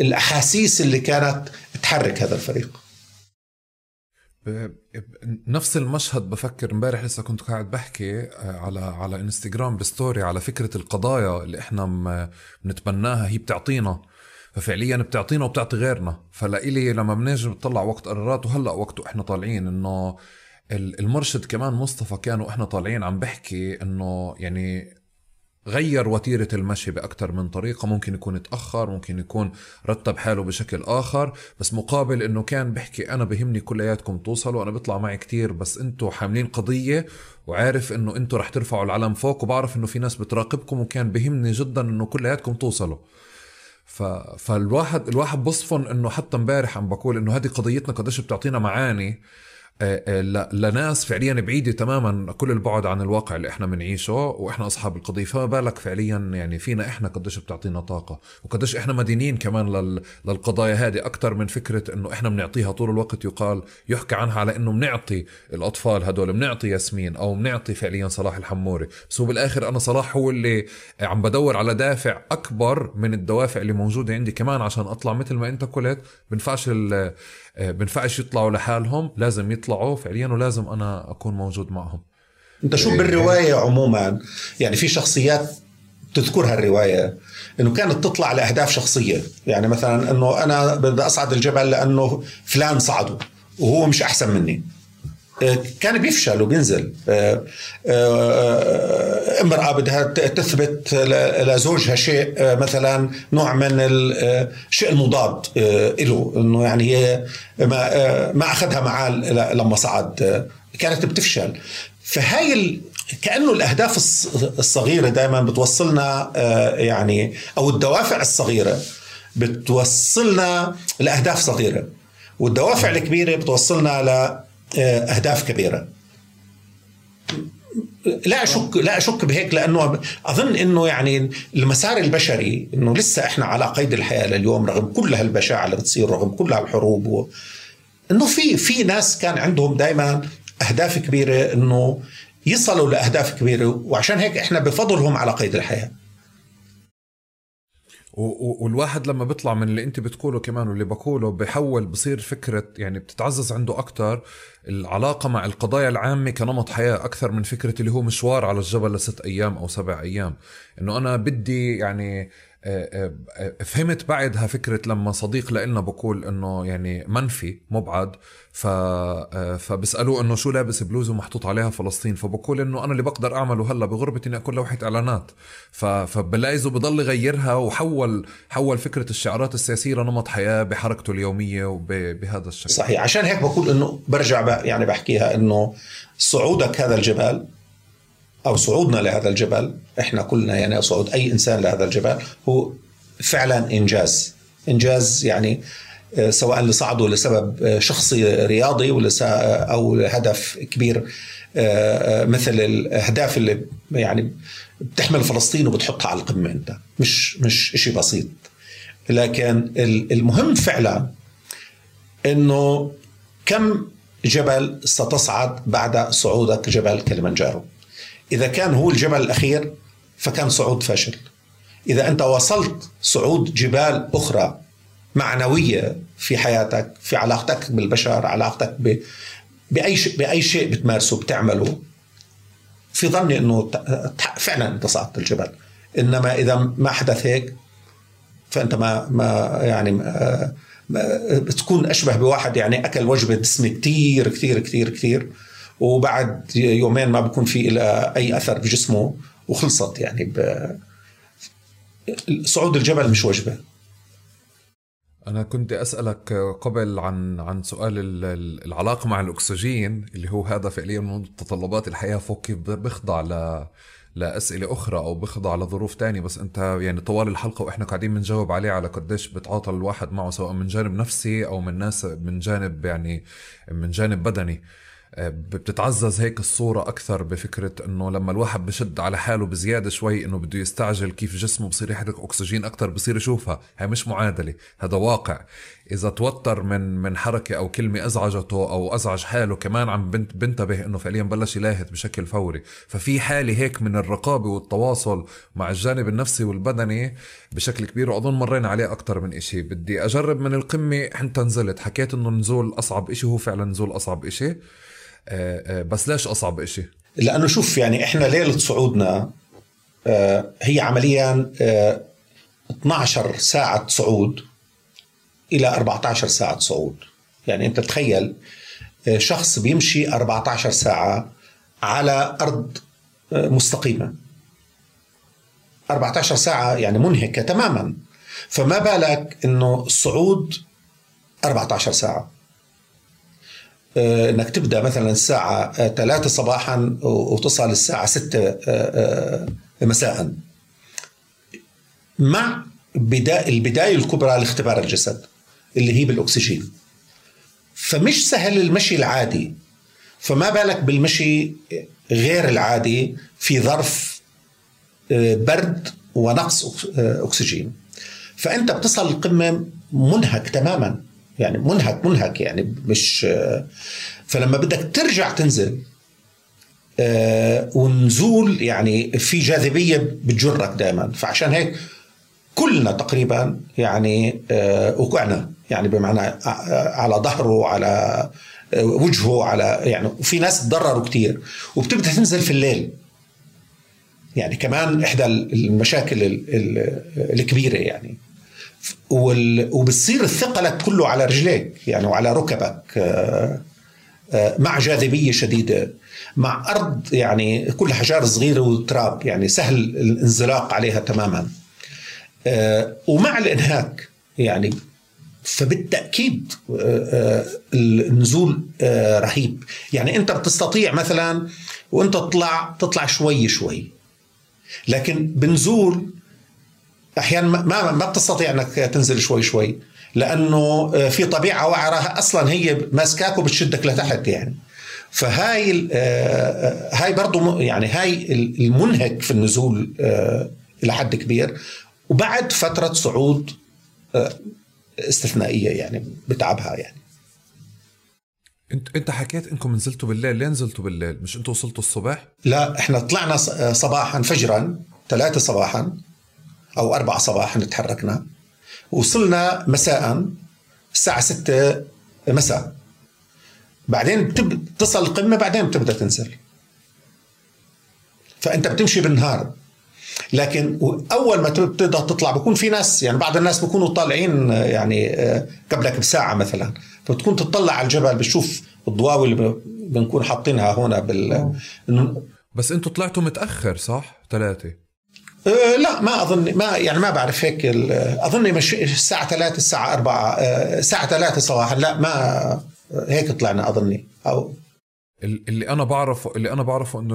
الأحاسيس اللي كانت تحرك هذا الفريق. نفس المشهد بفكر امبارح لسه كنت قاعد بحكي آه، على على انستغرام بستوري على فكرة القضايا اللي إحنا بنتبناها هي بتعطينا. ففعليا بتعطينا وبتعطي غيرنا. فلإلي لما بنجي بنطلع وقت قرارات وهلأ وقته إحنا طالعين إنه المرشد كمان مصطفى كان وإحنا طالعين عم بحكي إنه يعني غير وتيرة المشي بأكثر من طريقة. ممكن يكون تأخر ممكن يكون رتب حاله بشكل آخر بس مقابل إنه كان بحكي أنا بهمني كلياتكم توصلوا أنا بطلع معي كتير بس أنتوا حاملين قضية وعارف إنه أنتوا رح ترفعوا العلم فوق وبعرف إنه في ناس بتراقبكم وكان بهمني جدا إنه كلياتكم توصلوا. ف... فالواحد الواحد بصفن إنه حتى امبارح عم بقول إنه هذه قضيتنا قديش بتعطينا معاني. لناس فعليا بعيدة تماما كل البعد عن الواقع اللي إحنا بنعيشه وإحنا أصحاب القضية. فما بالك فعليا يعني فينا إحنا قديش بتعطينا طاقة وقديش إحنا مدينين كمان لل... للقضايا هذه. أكثر من فكرة إنه إحنا بنعطيها طول الوقت يقال يحكى عنها على إنه بنعطي الأطفال هدول بنعطي ياسمين أو بنعطي فعليا صلاح الحموري. بس هو بالآخر أنا صلاح هو اللي عم بدور على دافع أكبر من الدوافع اللي موجودة عندي كمان عشان أطلع مثل ما أنت قلت. بنفعش آه، بنفعش يطلعوا لحالهم لازم يطلعوا. فعليا ولازم أنا أكون موجود معهم. أنت شو بالرواية عموما؟ يعني في شخصيات تذكرها الروايه إنه كانت تطلع لأهداف شخصية. يعني مثلا إنه أنا بدي أصعد الجبل لأنه فلان صعده وهو مش أحسن مني. كان بيفشل وبينزل. آه، آه، امرأة بدها تثبت لزوجها شيء آه، مثلا نوع من الشيء المضاد له إنه يعني هي ما أخذها معاه لما صعد. كانت بتفشل. فهاي كأنه الأهداف الصغيرة دائما بتوصلنا يعني أو الدوافع الصغيرة بتوصلنا لأهداف صغيرة. والدوافع الكبيرة بتوصلنا آه، أهداف كبيرة. لا أشك لا أشك بهيك لأنه أظن إنه يعني المسار البشري إنه لسه إحنا على قيد الحياة لليوم رغم كل هالبشاعة اللي بتصير رغم كل هالحروب و... إنه في في ناس كان عندهم دائما أهداف كبيرة إنه يصلوا لأهداف كبيرة وعشان هيك إحنا بفضلهم على قيد الحياة. والواحد لما بيطلع من اللي انت بتقوله كمان واللي بقوله بحول بصير فكرة يعني بتتعزز عنده أكتر العلاقة مع القضايا العامة كنمط حياة أكثر من فكرة اللي هو مشوار على الجبل لست أيام أو سبع أيام. إنه أنا بدي يعني فهمت بعدها فكرة لما صديق لنا بقول إنه يعني منفي مبعد ف آه، فبسألوه إنه شو لابس بلوزه ومحطوط عليها فلسطين. فبقول إنه أنا اللي بقدر أعمله هلأ بغربتي إني أكون لوحة إعلانات. ف... فبلاقيه بضل يغيرها وحول حول فكرة الشعارات السياسية لنمط حياة بحركته اليومية وبهذا الشكل. صحيح. عشان هيك بقول إنه برجع. يعني بحكيها إنه صعودك هذا الجبل أو صعودنا لهذا الجبل إحنا كلنا يعني صعود أي إنسان لهذا الجبل هو فعلا إنجاز. إنجاز يعني آه، سواء اللي صعدوا لسبب آه، شخصي رياضي ولا أو هدف كبير آه، مثل الأهداف اللي يعني بتحمل فلسطين وبتحطها على القمة أنت. مش مش شيء بسيط. لكن المهم فعلا إنه كم جبل ستصعد بعد صعودك جبل كليمنجارو إذا كان هو الجبل الأخير فكان صعود فاشل. إذا أنت وصلت صعود جبال أخرى معنوية في حياتك في علاقتك بالبشر علاقتك ب... بأي شيء بأي شيء بتمارسه بتعمله في ظني أنه فعلا أنت صعدت الجبل. إنما إذا ما حدث هيك فأنت ما ما يعني ما بتكون أشبه بواحد يعني أكل وجبة دسمة كثير كثير كثير كثير وبعد يومين ما بكون في لها أي أثر بجسمه وخلصت يعني صعود الجبل مش وجبة. أنا كنت أسألك قبل عن عن سؤال العلاقة مع الأكسجين اللي هو هذا فعليا من متطلبات الحياة. فوق كيف بيخضع ل لأسئلة أخرى أو بيخضع لظروف تانية. بس أنت يعني طوال الحلقة وإحنا قاعدين بنجاوب عليه على قديش بتعاطى الواحد معه سواء من جانب نفسي أو من ناس من جانب يعني من جانب بدني. بتتعزز هيك الصورة أكثر بفكرة إنه لما الواحد بشد على حاله بزيادة شوي إنه بده يستعجل كيف جسمه بصير يحرق أكسجين أكثر بصير يشوفها. هي مش معادلة هذا واقع. إذا توتر من من حركة أو كلمة أزعجته أو أزعج حاله كمان عم بنت بنتبه إنه فعليا بلش يلاهث بشكل فوري. ففي حالة هيك من الرقابة والتواصل مع الجانب النفسي والبدني بشكل كبير وأظن مرينا عليه أكثر من إشي. بدي أجرب من القمة أنت نزلت. حكيت إنه نزول أصعب إشي هو فعلا نزول أصعب إشي. بس ليش أصعب إشي؟ لأنه شوف يعني إحنا ليلة صعودنا آه، هي عمليا 12 ساعة صعود إلى 14 ساعة صعود. يعني أنت تخيل شخص بيمشي 14 ساعة على أرض مستقيمة. 14 ساعة يعني منهكة تماما. فما بالك إنه الصعود 14 ساعة. آه، إنك تبدأ مثلا الساعة 3 صباحا وتصل الساعة 6 آه، آه، مساء. مع بداية البداية الكبرى لاختبار الجسد اللي هي بالأكسجين. فمش سهل المشي العادي. فما بالك بالمشي غير العادي في ظرف برد ونقص أكسجين. فأنت بتصل القمة منهك تماما. يعني منهك منهك يعني مش فلما بدك ترجع تنزل آه، ونزول يعني في جاذبية بتجرك دائما فعشان هيك كلنا تقريبا يعني آه، وقعنا يعني بمعنى آه، على ظهره على وجهه على يعني وفي ناس تضرروا كثير وبتبدأ تنزل في الليل. يعني كمان إحدى المشاكل الكبيرة يعني. وبتصير الثقلك كله على رجليك يعني وعلى ركبك آه، آه، مع جاذبية شديدة مع أرض يعني كلها حجار صغيرة وتراب يعني سهل الانزلاق عليها تماما. آه، ومع الإنهاك يعني فبالتأكيد النزول رهيب. يعني أنت بتستطيع مثلا وأنت تطلع تطلع شوي شوي لكن بنزول أحيانا ما ما بتستطيع إنك تنزل شوي شوي لأنه آه، في طبيعة وعره أصلا هي ماسكاك وبتشدك لتحت يعني. فهاي آه، آه، هاي برضه يعني هاي المنهك في النزول إلى حد كبير. وبعد فترة صعود استثنائية يعني بتعبها يعني. انت انت حكيت انكم نزلتوا بالليل ليه نزلتوا بالليل؟ مش أنتوا وصلتوا الصبح لا إحنا طلعنا صباحا فجرا ثلاثة صباحا. أو أربعة صباحا تحركنا وصلنا مساء الساعة ستة مساء. بعدين بتصل القمة بعدين بتبدأ تنزل. فأنت بتمشي بالنهار. لكن أول ما تبدا تطلع بكون في ناس يعني بعض الناس بيكونوا طالعين يعني آه، قبلك بساعة مثلا. فبتكون تطلع على الجبل بتشوف الضواوي اللي بنكون حاطينها هنا بال بس أنتوا طلعتوا متأخر صح؟ ثلاثة. أه لا ما اظن ما يعني ما بعرف هيك اظن مش الساعة 3 الساعة 4 أه الساعة 3 صباحا لا ما هيك طلعنا أظني أو اللي أنا بعرفه اللي أنا بعرفه إنه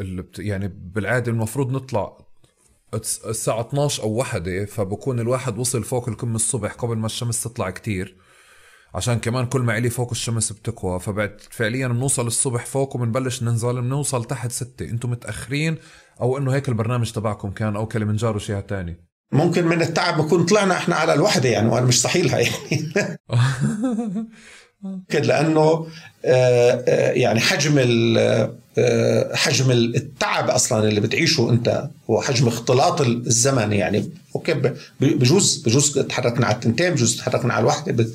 اللي يعني بالعادة المفروض نطلع الساعة 12 أو وحدة فبكون الواحد وصل فوق القمة الصبح قبل ما الشمس تطلع كتير عشان كمان كل ما علي فوق الشمس بتقوى فبعد فعليا بنوصل الصبح فوق وبنبلش ننزل بنوصل تحت ستة أنتم متأخرين أو إنه هيك البرنامج تبعكم كان أو كلمنجارو شيء تاني ممكن من التعب بكون طلعنا إحنا على الوحدة يعني وأنا مش صحيح يعني لأنه آه، آه، يعني حجم آه، حجم التعب أصلا اللي بتعيشه أنت وحجم اختلاط الزمن يعني. أوكي بجوز بجوز تحركنا على التنتين بجوز تحركنا على الوحدة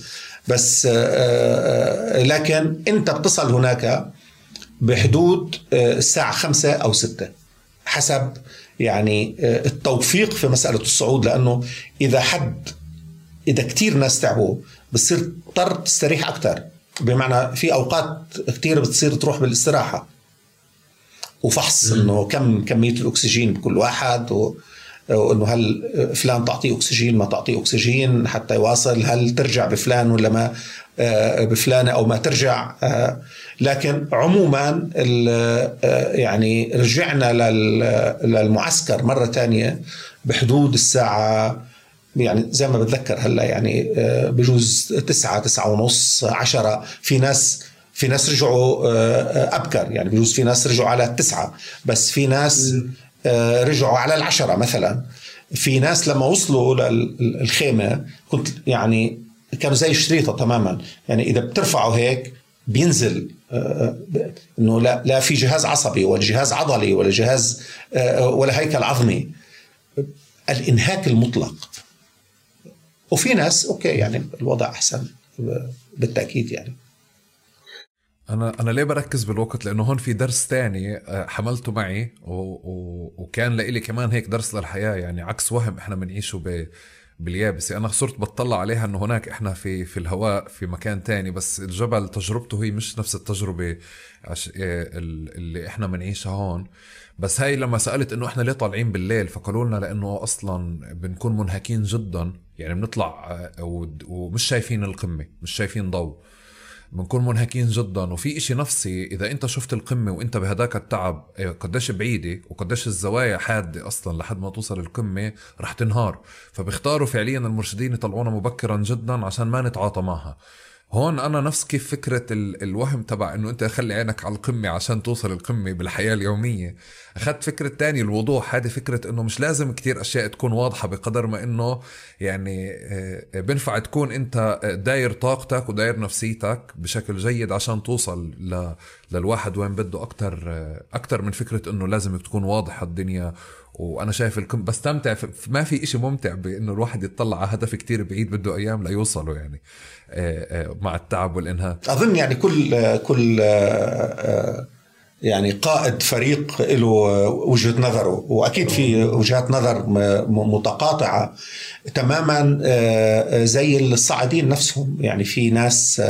بس لكن أنت بتصل هناك بحدود الساعة خمسة أو ستة. حسب يعني التوفيق في مسألة الصعود لأنه إذا حد إذا كثير ناس تعبوا بتصير تضطر تستريح أكثر بمعنى في أوقات كثير بتصير تروح بالاستراحة. وفحص إنه كم كمية الأكسجين بكل واحد و وانه هل فلان تعطيه أكسجين ما تعطيه أكسجين حتى يواصل هل ترجع بفلان ولا ما آه، بفلانة أو ما ترجع؟ آه، لكن عموما آه، يعني رجعنا للمعسكر مرة ثانية بحدود الساعة يعني زي ما بتذكر هلأ يعني بجوز تسعة تسعة ونص عشرة. في ناس في ناس رجعوا أبكر. يعني بجوز في ناس رجعوا على التسعة بس في ناس رجعوا على العشرة مثلا. في ناس لما وصلوا للخيمة كنت يعني كانوا زي شريطة تماما. يعني إذا بترفعوا هيك بينزل آه، إنه لا لا في جهاز عصبي ولا جهاز عضلي ولا جهاز آه، ولا هيكل عظمي. الإنهاك المطلق. وفي ناس أوكي يعني الوضع أحسن بالتأكيد يعني. أنا أنا ليه بركز بالوقت؟ لأنه هون في درس تاني آه، حملته معي و... و... وكان لإلي كمان هيك درس للحياة يعني عكس وهم إحنا بنعيشه ب... باليابسة. أنا صرت بتطلع عليها أنه هناك إحنا في في الهواء في مكان تاني بس الجبل تجربته هي مش نفس التجربة عش... آه، اللي إحنا بنعيشها هون. بس هاي لما سألت أنه إحنا ليه طالعين بالليل فقالوا لنا لأنه أصلا بنكون منهكين جدا. يعني بنطلع آه، ومش شايفين القمة مش شايفين ضوء. بنكون منهكين جدا. وفي إشي نفسي إذا أنت شفت القمة وأنت بهداك التعب إيه، قديش بعيدة وقديش الزوايا حادة أصلا لحد ما توصل القمة رح تنهار. فبيختاروا فعليا المرشدين يطلعونا مبكرا جدا عشان ما نتعاطى معها. هون أنا نفس كيف فكرة الوهم تبع إنه أنت خلي عينك على القمة عشان توصل القمة بالحياة اليومية. أخذت فكرة تانية الوضوح. هذه فكرة إنه مش لازم كتير أشياء تكون واضحة بقدر ما إنه يعني آه، بنفع تكون أنت داير طاقتك وداير نفسيتك بشكل جيد عشان توصل للواحد وين بده أكثر آه، أكثر من فكرة إنه لازم تكون واضحة الدنيا وأنا شايف الكم بستمتع ما في إشي ممتع بإنه الواحد يطلع على هدف كتير بعيد بده أيام ليوصله يعني آه، آه، مع التعب والانهاك أظن يعني كل كل آه، يعني قائد فريق له وجهة نظره وأكيد في وجهات نظر متقاطعة تماما زي الصاعدين نفسهم. يعني في ناس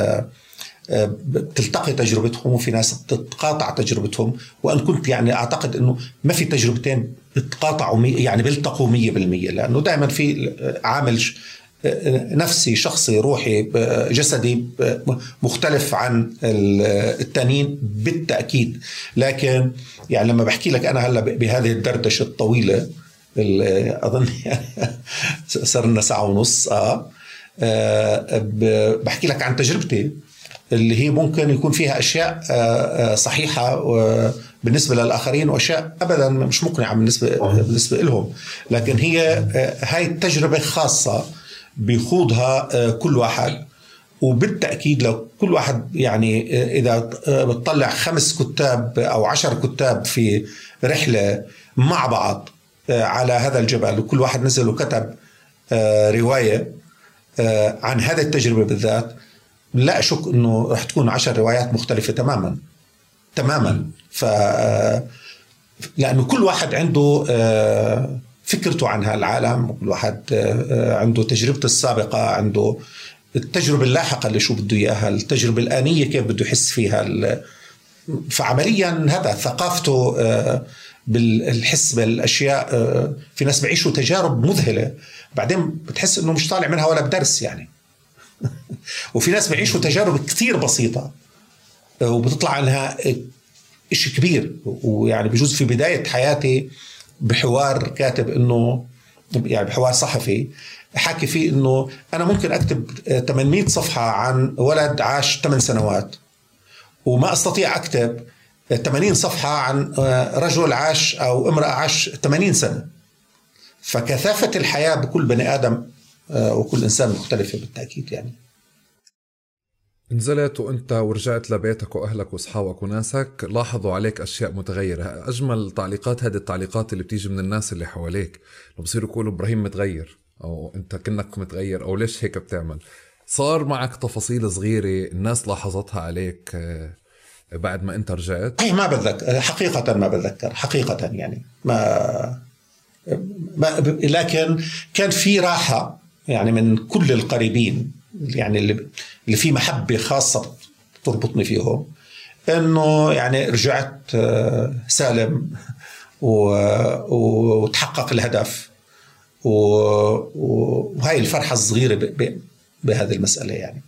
بتلتقي تجربتهم وفي ناس بتتقاطع تجربتهم وإن كنت يعني أعتقد إنه ما في تجربتين بتقاطعوا يعني بيلتقوا 100% لأنه دائما في عامل نفسي شخصي روحي جسدي مختلف عن التانيين بالتأكيد. لكن يعني لما بحكي لك أنا هلأ بهذه الدردشة الطويلة أظن صار لنا ساعة ونص آه, آه بحكي لك عن تجربتي. اللي هي ممكن يكون فيها أشياء آه، آه، صحيحة بالنسبة للآخرين وأشياء ابدا مش مقنعة بالنسبة بالنسبة لهم. لكن هي آه، هاي التجربة خاصة بيخوضها كل واحد. وبالتأكيد لو كل واحد يعني إذا بتطلع خمس كتاب أو عشر كتاب في رحلة مع بعض على هذا الجبل وكل واحد نزل وكتب رواية عن هذه التجربة بالذات لا أشك أنه رح تكون عشر روايات مختلفة تماما. تماما. ف لأنه كل واحد عنده آه، فكرته عن هالعالم وكل واحد آه، عنده تجربته السابقة عنده التجربة اللاحقة اللي شو بده إياها التجربة الآنية كيف بده يحس فيها فعمليا هذا ثقافته آه، بالحس بالأشياء في ناس بيعيشوا تجارب مذهلة بعدين بتحس إنه مش طالع منها ولا بدرس يعني. وفي ناس بيعيشوا تجارب كثير بسيطة وبتطلع عنها شيء كبير. ويعني بجوز في بداية حياتي بحوار كاتب إنه يعني بحوار صحفي حكي فيه إنه أنا ممكن أكتب 800 صفحة عن ولد عاش 8 سنوات وما أستطيع أكتب 80 صفحة عن رجل عاش أو امرأة عاش 80 سنة. فكثافة الحياة بكل بني آدم آه، وكل إنسان مختلفه بالتأكيد يعني. نزلت وانت ورجعت لبيتك وأهلك وأصحابك وناسك لاحظوا عليك أشياء متغيرة. أجمل تعليقات هذه التعليقات اللي بتيجي من الناس اللي حواليك. بصيروا يقولوا إبراهيم متغير أو أنت كنك متغير أو ليش هيك بتعمل؟ صار معك تفاصيل صغيرة الناس لاحظتها عليك آه، بعد ما أنت رجعت؟ اي ما بتذكر. حقيقة ما بتذكر. حقيقة يعني. ما لكن كان في راحة. يعني من كل القريبين يعني اللي في محبة خاصة تربطني فيهم إنه يعني رجعت آه، سالم وتحقق الهدف. وهي الفرحة الصغيرة بهذه المسألة يعني.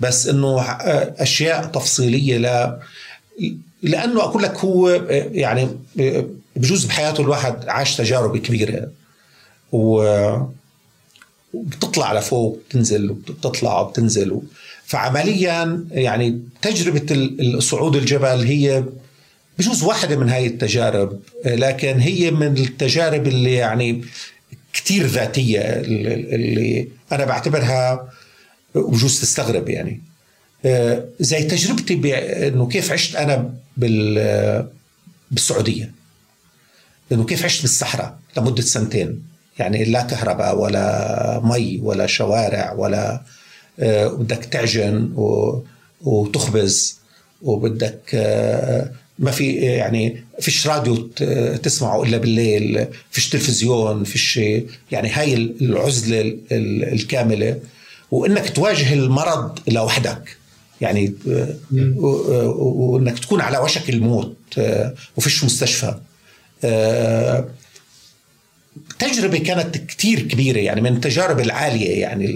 بس إنه آه، أشياء تفصيلية لا لأنه أقول لك هو آه، يعني بجوز بحياته الواحد عاش تجارب كبيرة. و وبتطلع لفوق بتنزل وبتطلع وبتنزل فعمليا يعني تجربة الصعود الجبل هي بجوز واحدة من هاي التجارب لكن هي من التجارب اللي يعني كتير ذاتية اللي أنا بعتبرها بجوز تستغرب يعني. زي تجربتي بأنه كيف عشت أنا بالسعودية. إنه كيف عشت بالصحراء لمدة سنتين. يعني لا كهرباء ولا مي ولا شوارع ولا آه، بدك تعجن وتخبز وبدك آه، ما في يعني فيش راديو تسمعه إلا بالليل فيش تلفزيون فيش يعني هاي العزلة الكاملة. وإنك تواجه المرض لوحدك. يعني آه، وإنك تكون على وشك الموت وفيش مستشفى. تجربة كانت كتير كبيرة يعني من التجارب العالية يعني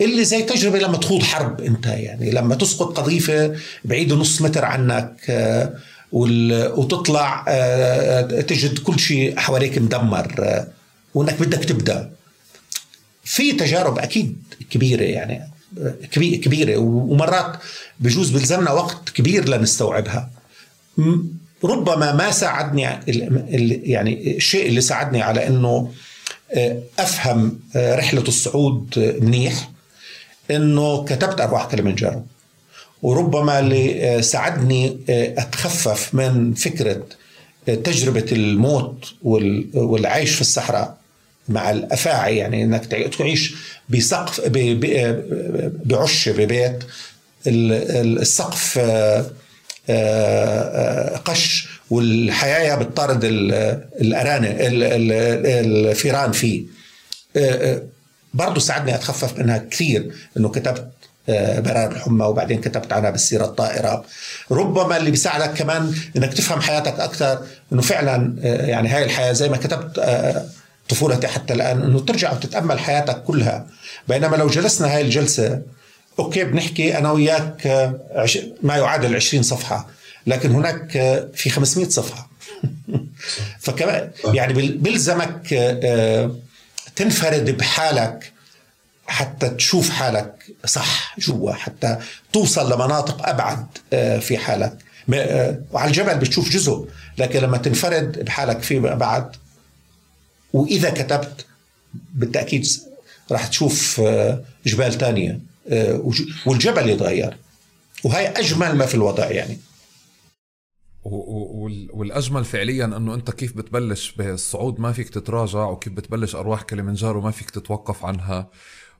اللي زي تجربة لما تخوض حرب أنت يعني لما تسقط قذيفة بعيد نص متر عنك آه، وتطلع آه، تجد كل شيء حواليك مدمر آه، وإنك بدك تبدأ. في تجارب أكيد كبيرة يعني كبيرة ومرات بجوز بلزمنا وقت كبير لنستوعبها. ربما ما ساعدني يعني الشيء اللي ساعدني على إنه آه، أفهم آه، رحلة الصعود منيح إنه كتبت أرواح كلمنجارو وربما اللي آه، ساعدني أتخفف من فكرة تجربة الموت والعيش في الصحراء مع الأفاعي. يعني إنك تعيش بسقف بعش ببيت. السقف آه، آه، قش والحياة بتطارد الأرانب الفيران فيه. آه، برضه ساعدني أتخفف منها كثير أنه كتبت برار الحمى وبعدين كتبت عنها بالسيرة الطائرة. ربما اللي بيساعدك كمان إنك تفهم حياتك أكثر إنه فعلا يعني هاي الحياة زي ما كتبت طفولتي حتى الآن إنه ترجع وتتأمل حياتك كلها. بينما لو جلسنا هاي الجلسة أوكي بنحكي أنا وياك آه، ما يعادل 20 صفحة لكن هناك آه، في 500 صفحة. فكمان يعني بيلزمك آه، تنفرد بحالك حتى تشوف حالك صح جوا حتى توصل لمناطق أبعد في حالك. وعلى الجبل بتشوف جزء لكن لما تنفرد بحالك في بعد وإذا كتبت بالتأكيد راح تشوف جبال تانية. آه، والجبل يتغير. وهي أجمل ما في الوضع يعني. والأجمل فعليا إنه أنت كيف بتبلش بالصعود ما فيك تتراجع وكيف بتبلش أرواح كليمنجارو ما فيك تتوقف عنها.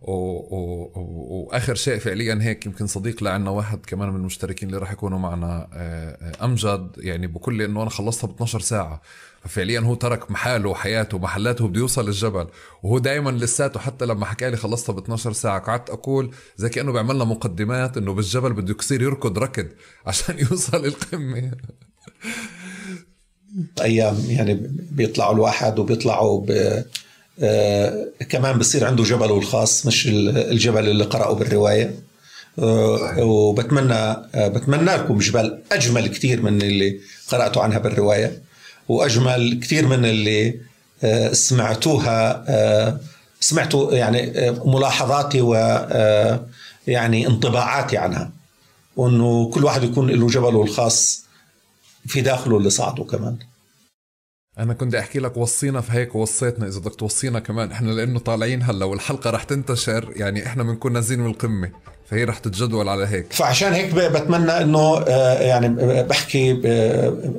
و... و... وآخر شيء فعليا هيك يمكن صديق لعنا واحد كمان من المشتركين اللي راح يكونوا معنا آه، آه، أمجد يعني لي إنه أنا خلصتها ب 12 ساعة. ففعليا هو ترك محاله وحياته ومحلاته بده يوصل للجبل. وهو دائما لساته حتى لما حكى لي خلصتها ب 12 ساعة قعدت أقول زي كأنه بيعمل لنا مقدمات إنه بالجبل بده يصير يركض ركض عشان يوصل القمه أيام يعني بيطلعوا الواحد وبيطلعوا ب... آه كمان بصير عنده جبله الخاص مش الجبل اللي قرأه بالرواية. آه وبتمنى آه بتمنى لكم جبال أجمل كثير من اللي قرأتوا عنها بالرواية وأجمل كثير من اللي سمعتوها سمعتوا يعني ملاحظاتي و يعني انطباعاتي عنها. وإنه كل واحد يكون له جبله الخاص في داخله اللي صعده كمان. أنا كنت أحكي لك وصينا في هيك وصيتنا إذا بدك توصينا كمان. إحنا لأنه طالعين هلأ والحلقة رح تنتشر يعني إحنا بنكون نازلين من القمة فهي رح تتجدول على هيك. فعشان هيك بتمنى إنه آه، يعني بحكي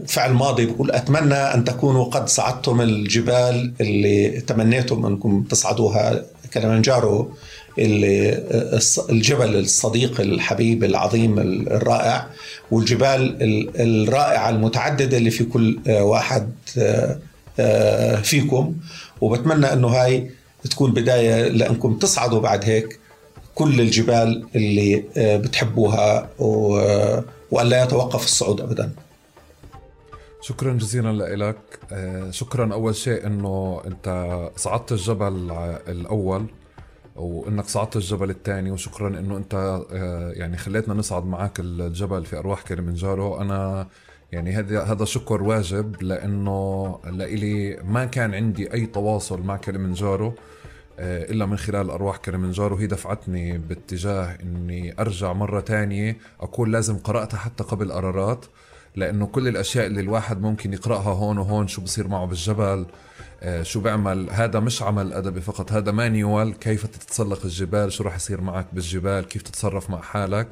فعل ماضي بقول أتمنى أن تكونوا قد صعدتم الجبال اللي تمنيتم أنكم تصعدوها كلمنجارو. الجبل الصديق الحبيب العظيم الرائع والجبال الرائعة المتعددة اللي في كل واحد فيكم. وبتمنى إنه هاي تكون بداية لأنكم تصعدوا بعد هيك كل الجبال اللي بتحبوها وألا يتوقف الصعود ابدا. شكرا جزيلا لك شكرا أول شيء إنه أنت صعدت الجبل الأول. وإنك صعدت الجبل الثاني وشكرا إنه أنت آه، يعني خليتنا نصعد معك الجبل في أرواح كلمنجارو أنا يعني هذا هذا شكر واجب لأنه لإلي ما كان عندي أي تواصل مع كلمنجارو آه، إلا من خلال أرواح كلمنجارو هي دفعتني باتجاه إني أرجع مرة تانية أقول لازم قرأتها حتى قبل قرارات لأنه كل الأشياء اللي الواحد ممكن يقرأها هون وهون شو بصير معه بالجبل شو بيعمل؟ هذا مش عمل أدبي فقط هذا مانيوال كيف تتسلق الجبال شو راح يصير معك بالجبال كيف تتصرف مع حالك.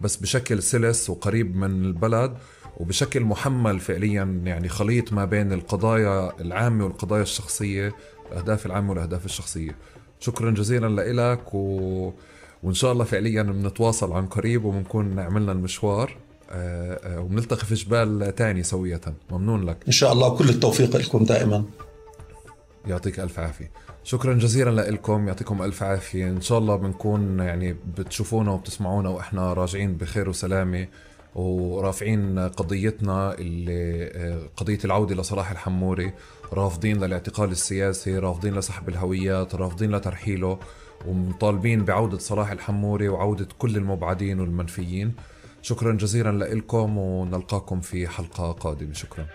بس بشكل سلس وقريب من البلد وبشكل محمل فعليا يعني خليط ما بين القضايا العامة والقضايا الشخصية الأهداف العامة والأهداف الشخصية. شكرا جزيلا لك و... وإن شاء الله فعليا بنتواصل عن قريب وبنكون عملنا المشوار آه، آه، وبنلتقي في جبال تاني سوية. ممنون لك. إن شاء الله كل التوفيق لكم دائما. يعطيك ألف عافية. شكرا جزيلا لكم يعطيكم ألف عافية. إن شاء الله بنكون يعني بتشوفونا وبتسمعونا وإحنا راجعين بخير وسلامة ورافعين قضيتنا اللي آه، قضية العودة لصلاح الحموري رافضين للاعتقال السياسي رافضين لسحب الهويات رافضين لترحيله ومطالبين بعودة صلاح الحموري وعودة كل المبعدين والمنفيين. شكرا جزيلا لكم ونلقاكم في حلقة قادمة. شكرا.